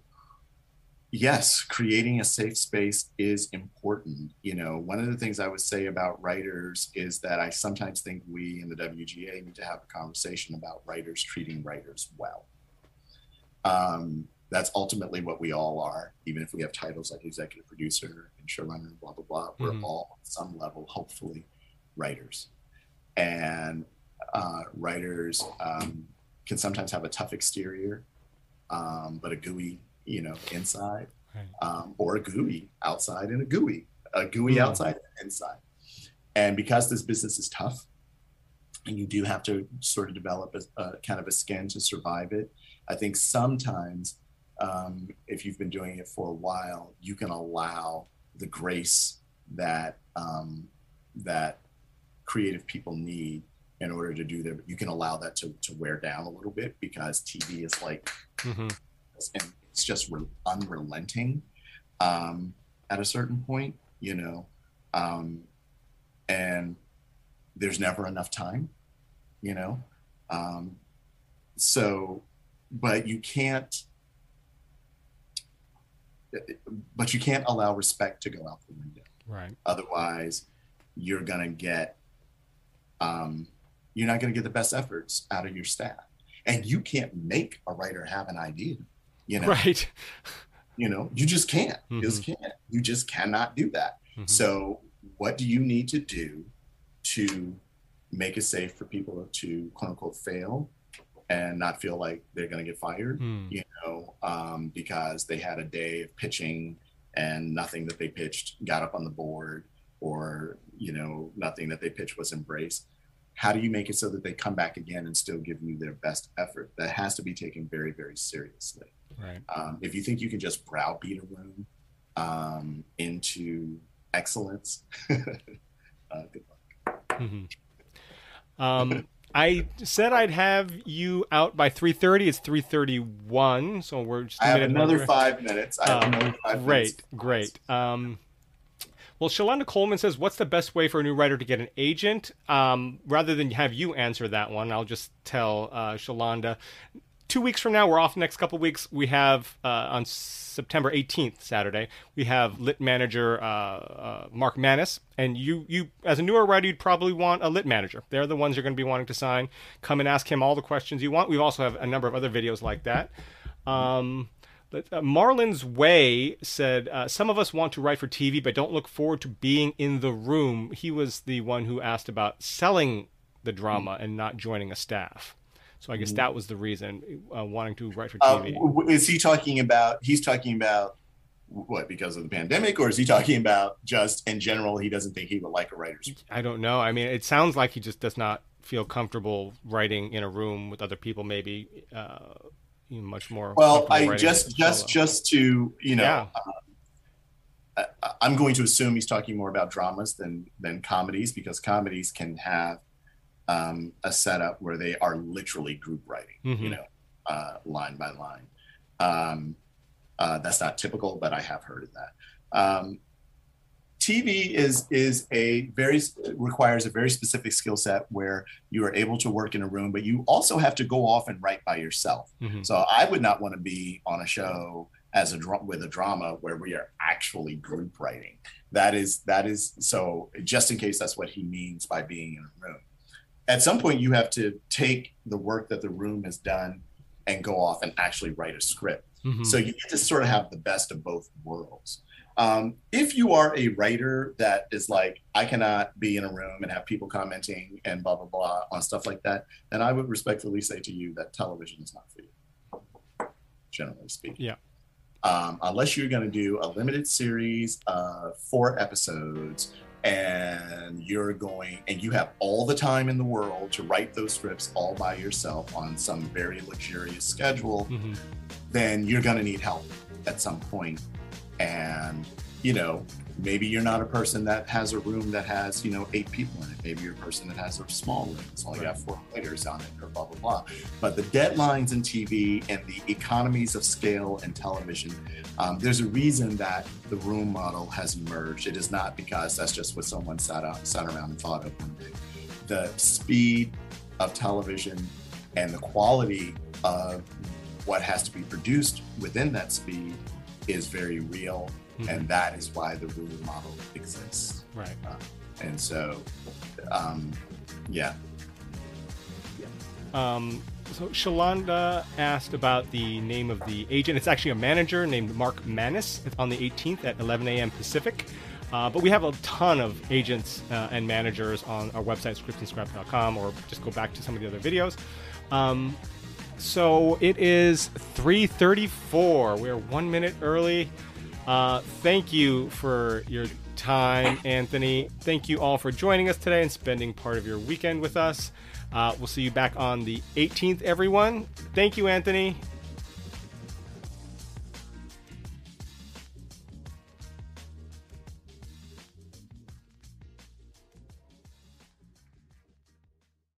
yes creating a safe space is important. You know one of the things i would say about writers is that i sometimes think we in the wga need to have a conversation about writers treating writers well. Um, that's ultimately what we all are even if we have titles like executive producer and showrunner blah blah blah. We're mm-hmm. all at some level hopefully writers. And uh, writers um, can sometimes have a tough exterior, um, but a gooey, you know, inside, um, or a gooey outside and a gooey, a gooey mm. outside and inside. And because this business is tough, and you do have to sort of develop a, a kind of a skin to survive it. I think sometimes, um, if you've been doing it for a while, you can allow the grace that um, that creative people need in order to do that. You can allow that to, to wear down a little bit because TV is like, mm-hmm. it's just re- unrelenting um, at a certain point, you know, um, and there's never enough time, you know. Um, so, but you can't but you can't allow respect to go out the window. Right. Otherwise, you're gonna get um, you're not gonna get the best efforts out of your staff, and you can't make a writer have an idea. You know, Right. you know, you just can't. You Mm-hmm. just can't. You just cannot do that. Mhm. So, what do you need to do to make it safe for people to quote unquote fail and not feel like they're going to get fired? Hmm. You know, um, because they had a day of pitching and nothing that they pitched got up on the board, or you know, nothing that they pitched was embraced. How do you make it so that they come back again and still give you their best effort? That has to be taken very, very seriously. Right. Um, if you think you can just browbeat a room um, into excellence, uh, good luck. Mm-hmm. Um, I said I'd have you out by 3:30. It's 3:31, so we're just I have minute another five minutes. I have Um, another five Great, minutes. great. Um, well, Shalonda Coleman says, "What's the best way for a new writer to get an agent?" Um, rather than have you answer that one, I'll just tell uh, Shalonda. Two weeks from now, we're off. Next couple weeks, we have uh, on September 18th, Saturday, we have lit manager uh, uh, Mark Manis, and you, you as a newer writer, you'd probably want a lit manager. They're the ones you're going to be wanting to sign. Come and ask him all the questions you want. We also have a number of other videos like that. Um, uh, Marlon's Way said, uh, Some of us want to write for TV but don't look forward to being in the room. He was the one who asked about selling the drama and not joining a staff. So I guess that was the reason uh, wanting to write for Uh, TV. w- is he talking about? He's talking about what because of the pandemic, or is he talking about just in general? He doesn't think he would like a writer's. I don't know. I mean, it sounds like he just does not feel comfortable writing in a room with other people, maybe uh, much more. Well, I just just just to you know. Yeah. uh, I- I'm going to assume he's talking more about dramas than than comedies because comedies can have um, a setup where they are literally group writing, Mhm. you know, uh, line by line. Um, uh, that's not typical, but I have heard of that. Um, TV is is a very requires a very specific skill set where you are able to work in a room, but you also have to go off and write by yourself. Mhm. So I would not want to be on a show as a with a drama where we are actually group writing. That is that is so just in case that's what he means by being in a room. At some point you have to take the work that the room has done and go off and actually write a script. Mhm. So you get to sort of have the best of both worlds. Um, if you are a writer that is like, I cannot be in a room and have people commenting and blah, blah, blah on stuff like that, then I would respectfully say to you that television is not for you, generally speaking. Yeah. Um, unless you're going to do a limited series of four episodes and you're going and you have all the time in the world to write those scripts all by yourself on some very luxurious schedule Mhm. then you're going to need help at some point and you know maybe you're not a person that has a room that has you know eight people in it. Maybe you're a person that has a small room. It's only got four writers on it or blah blah blah. But the deadlines in tv and the economies of scale in television um, there's a reason that the room model has emerged it is not because that's just what someone sat out sat around and thought of one day. The speed of television and the quality of what has to be produced within that speed is very real Mhm. and that is why the room model exists Right. and so um, yeah Um, so Shalonda asked about the name of the agent. It's actually a manager named Mark Manis. On the 18th at 11 a.m. Pacific. Uh, but we have a ton of agents uh, and managers on our website, scriptandscrap.com, or just go back to some of the other videos. Um, so it is 3:34. We're one minute early. Uh, thank you for your time, Anthony. Thank you all for joining us today and spending part of your weekend with us. Uh, we'll see you back on the 18th, everyone. Thank you, Anthony,